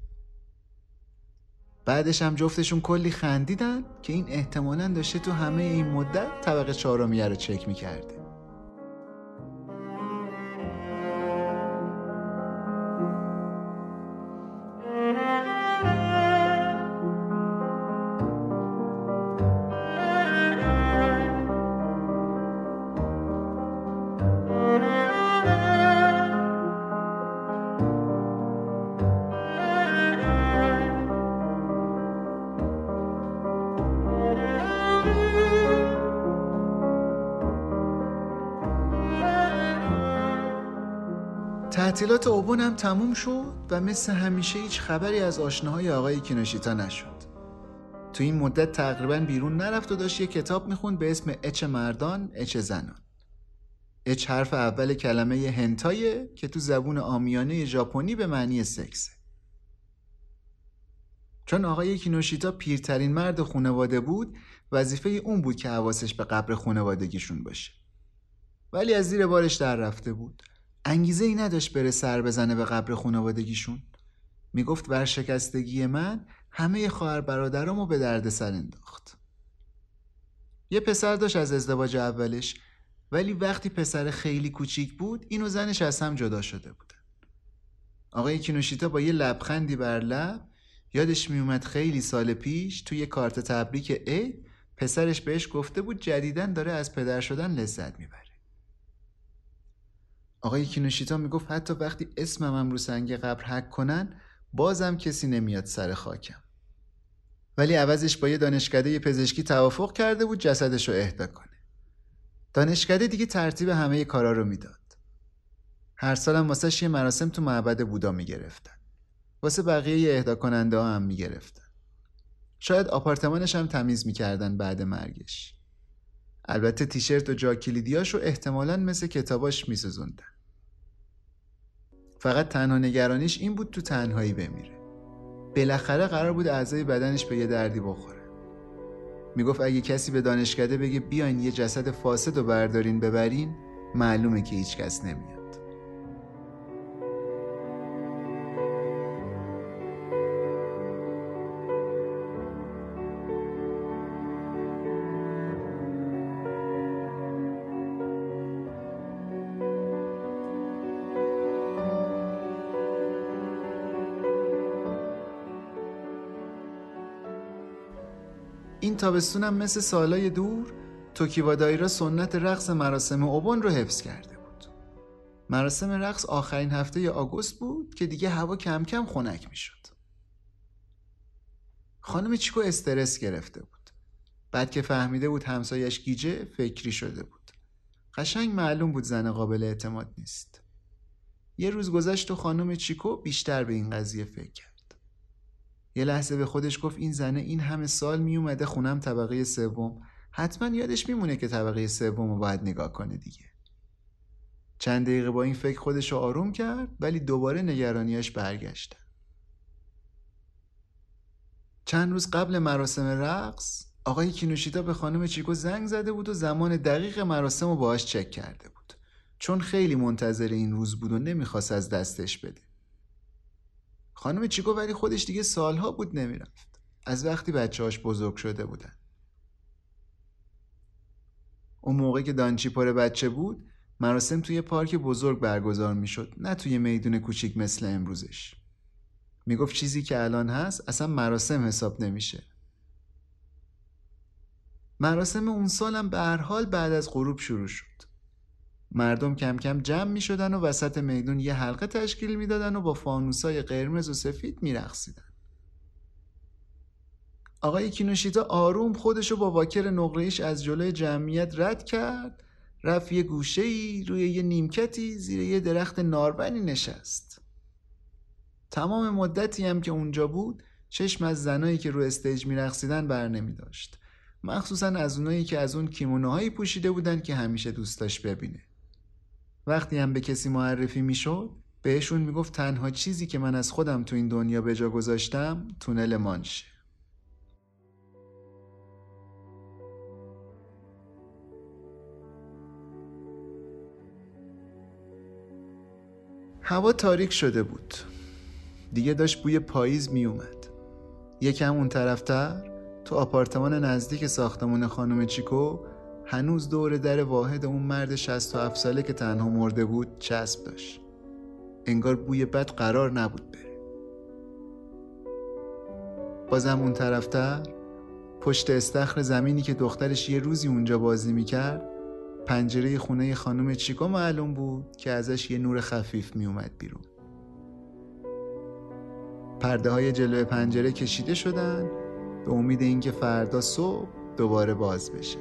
بعدش هم جفتشون کلی خندیدن که این احتمالا داشته تو همه این مدت طبقه چهارمیه رو چک می‌کرده. تعطیلات اوبون هم تموم شد و مثل همیشه هیچ خبری از آشناهای آقای کینوشیتا نشد. تو این مدت تقریبا بیرون نرفت و داشت یه کتاب می‌خوند به اسم اچ مردان اچ زنان. اچ حرف اول کلمه هنتایه که تو زبون آمیانه ژاپنی به معنی سکسه. چون آقای کینوشیتا پیرترین مرد خانواده بود وظیفه اون بود که حواسش به قبر خانوادگیشون باشه. ولی از زیر بارش در رفته بود. انگیزه ای نداشت بره سر بزنه به قبر خانوادگیشون. می‌گفت ورشکستگی من همه خواهر برادرامو به درد سر انداخت. یه پسر داشت از ازدواج اولش ولی وقتی پسر خیلی کوچیک بود اینو زنش از هم جدا شده بودن. آقای کینوشیتا با یه لبخندی بر لب یادش میومد خیلی سال پیش توی کارت تبریک ای پسرش بهش گفته بود جدیدن داره از پدر شدن لذت می‌بره. آقای کینوشیتا می‌گفت حتی وقتی اسمم رو سنگ قبر حک کنن بازم کسی نمیاد سر خاکم. ولی عوضش با یه دانشکده پزشکی توافق کرده بود جسدش رو اهدا کنه. دانشکده دیگه ترتیب همه کارا رو می‌داد. هر سالم واسه یه مراسم تو معبد بودا می‌گرفتن. واسه بقیه اهدا کننده ها هم می‌گرفتن. شاید آپارتمانش هم تمیز می‌کردن بعد مرگش. البته تیشرت و جا کلیدیاش رو احتمالا مثل کتاباش میسوزوندن. فقط تنها نگرانیش این بود تو تنهایی بمیره. بالاخره قرار بود اعضای بدنش به یه دردی بخوره. می‌گفت اگه کسی به دانشکده بگه بیاین یه جسد فاسد رو بردارین ببرین معلومه که هیچ کس نمیاد. این تابستونم مثل سالای دور توکیوا دایرا سنت رقص مراسم اوبون رو حفظ کرده بود. مراسم رقص آخرین هفته آگوست بود که دیگه هوا کم کم خنک می‌شد. خانم چیکو استرس گرفته بود. بعد که فهمیده بود همسایش گیجه فکری شده بود. قشنگ معلوم بود زن قابل اعتماد نیست. یه روز گذشت و خانم چیکو بیشتر به این قضیه فکر کرد. یه لحظه به خودش گفت این زنه این همه سال میومده خونم طبقه سوم. حتما یادش میمونه که طبقه سوم رو باید نگاه کنه دیگه. چند دقیقه با این فکر خودش رو آروم کرد ولی دوباره نگرانیاش برگشتن. چند روز قبل مراسم رقص آقای کینوشیتا به خانم چیکو زنگ زده بود و زمان دقیق مراسم رو باهاش چک کرده بود. چون خیلی منتظر این روز بود و نمی‌خواست از دستش بده. خانم چیکو ولی خودش دیگه سالها بود نمی‌رفت. از وقتی بچهاش بزرگ شده بودن. اون موقع که دانچی پر بچه بود مراسم توی پارک بزرگ برگزار می‌شد نه توی میدون کوچیک مثل امروزش. می‌گفت چیزی که الان هست اصلا مراسم حساب نمیشه. مراسم اون سالم به هر حال بعد از غروب شروع شد. مردم کم کم جمع می شدن و وسط میدون یه حلقه تشکیل می‌دادن و با فانوسای قرمز و سفید می رخصیدن. آقای کینوشیتا آروم خودشو با واکر نقرهیش از جلوی جمعیت رد کرد رفت یه گوشه ای روی یه نیمکتی زیر یه درخت ناربنی نشست. تمام مدتی هم که اونجا بود چشم از زنایی که رو استیج میرقصیدن بر نمی داشت. مخصوصا از اونایی که از اون کیمونوهایی پوشیده بودن که همیشه دوستاش ببینه. وقتی هم به کسی معرفی می‌شد بهشون می‌گفت تنها چیزی که من از خودم تو این دنیا به جا گذاشتم تونل مانشه. هوا تاریک شده بود. دیگه داشت بوی پاییز می اومد یکم اون طرفتر تو آپارتمان نزدیک ساختمون خانم چیکو هنوز دور در واحد اون مرد 67 ساله که تنها مرده بود چسب داشت. انگار بوی بد قرار نبود بره. بازم اون طرفتر پشت استخر زمینی که دخترش یه روزی اونجا بازی می‌کرد پنجره خونه خانم چیکو معلوم بود که ازش یه نور خفیف میومد بیرون. پرده های جلوی پنجره کشیده شدن به امید اینکه فردا صبح دوباره باز بشه.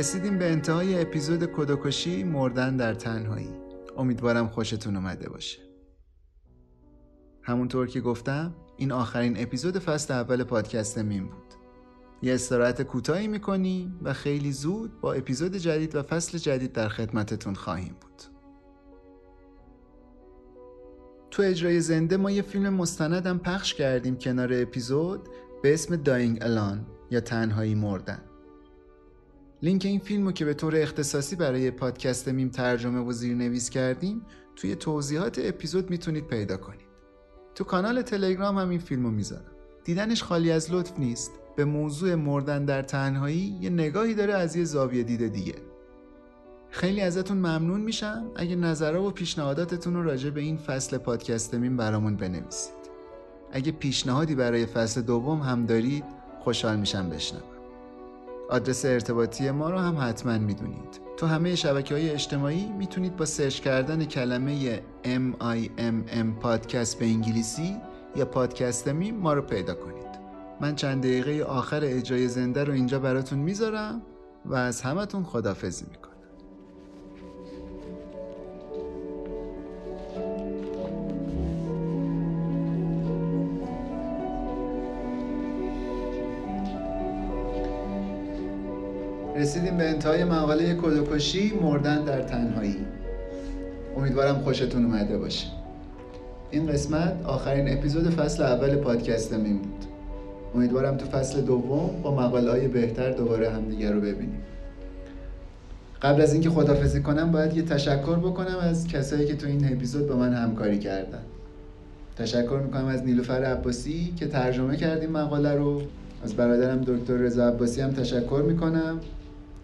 رسیدیم به انتهای اپیزود کدوکشی مردن در تنهایی. امیدوارم خوشتون اومده باشه. همونطور که گفتم این آخرین اپیزود فصل اول پادکست میم بود. یه استراحت کوتاهی می‌کنیم و خیلی زود با اپیزود جدید و فصل جدید در خدمتتون خواهیم بود. تو اجرای زنده ما یه فیلم مستندم پخش کردیم کنار اپیزود به اسم Dying Alone یا تنهایی مردن. لینک این فیلم رو که به طور اختصاصی برای پادکست میم ترجمه و زیرنویس کردیم توی توضیحات اپیزود می‌تونید پیدا کنید. تو کانال تلگرام هم این فیلم رو می‌ذارم. دیدنش خالی از لطف نیست. به موضوع مردن در تنهایی یه نگاهی داره از یه زاویه دید دیگه. خیلی ازتون ممنون میشم. اگه نظرها و پیشنهاداتتون رو راجع به این فصل پادکست میم برامون بنویسید. اگه پیشنهادی برای فصل دوم هم دارید خوشحال میشم بشنوم. آدرس ارتباطی ما رو هم حتما می‌دونید. تو همه شبکه های اجتماعی می‌تونید با سرچ کردن کلمه MIMM پادکست به انگلیسی یا پادکست میم ما رو پیدا کنید. من چند دقیقه آخر اجرای زنده رو اینجا براتون می‌ذارم و از همتون خدافزی می‌کنم. رسیدیم به انتهای مقاله کدوکشی مردن در تنهایی. امیدوارم خوشتون اومده باشه. این قسمت آخرین اپیزود فصل اول پادکست میم بود. امیدوارم تو فصل دوم با مقاله های بهتر دوباره همدیگه رو ببینیم. قبل از اینکه خدافزی کنم باید یه تشکر بکنم از کسایی که تو این اپیزود با من همکاری کردن. تشکر می‌کنم از نیلوفر عباسی که ترجمه کردیم مقاله رو. از برادرم دکتر رضا عباسی هم تشکر می‌کنم.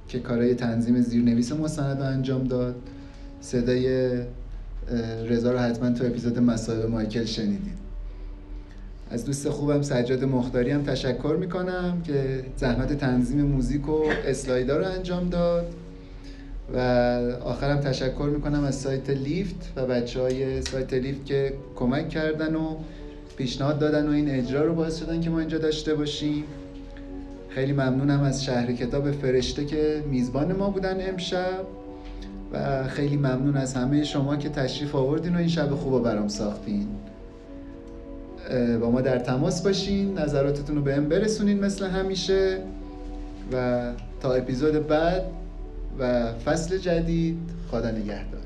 که کارهای تنظیم زیرنویس مستند انجام داد. صدای رضا رو حتما تو اپیزود مسائل مایکل شنیدید. از دوست خوبم سجاد مختاری هم تشکر می‌کنم که زحمت تنظیم موزیک و اسلایدا رو انجام داد. و آخرم تشکر می‌کنم از سایت لیفت و بچه های سایت لیفت که کمک کردن و پیشنهاد دادن و این اجرا رو باعث شدن که ما اینجا داشته باشیم. خیلی ممنونم از شهر کتاب فرشته که میزبان ما بودن امشب و خیلی ممنون از همه شما که تشریف آوردین و این شب خوب رو برام ساختین. با ما در تماس باشین نظراتتون رو به هم برسونین مثل همیشه و تا اپیزود بعد و فصل جدید خدا نگهدار.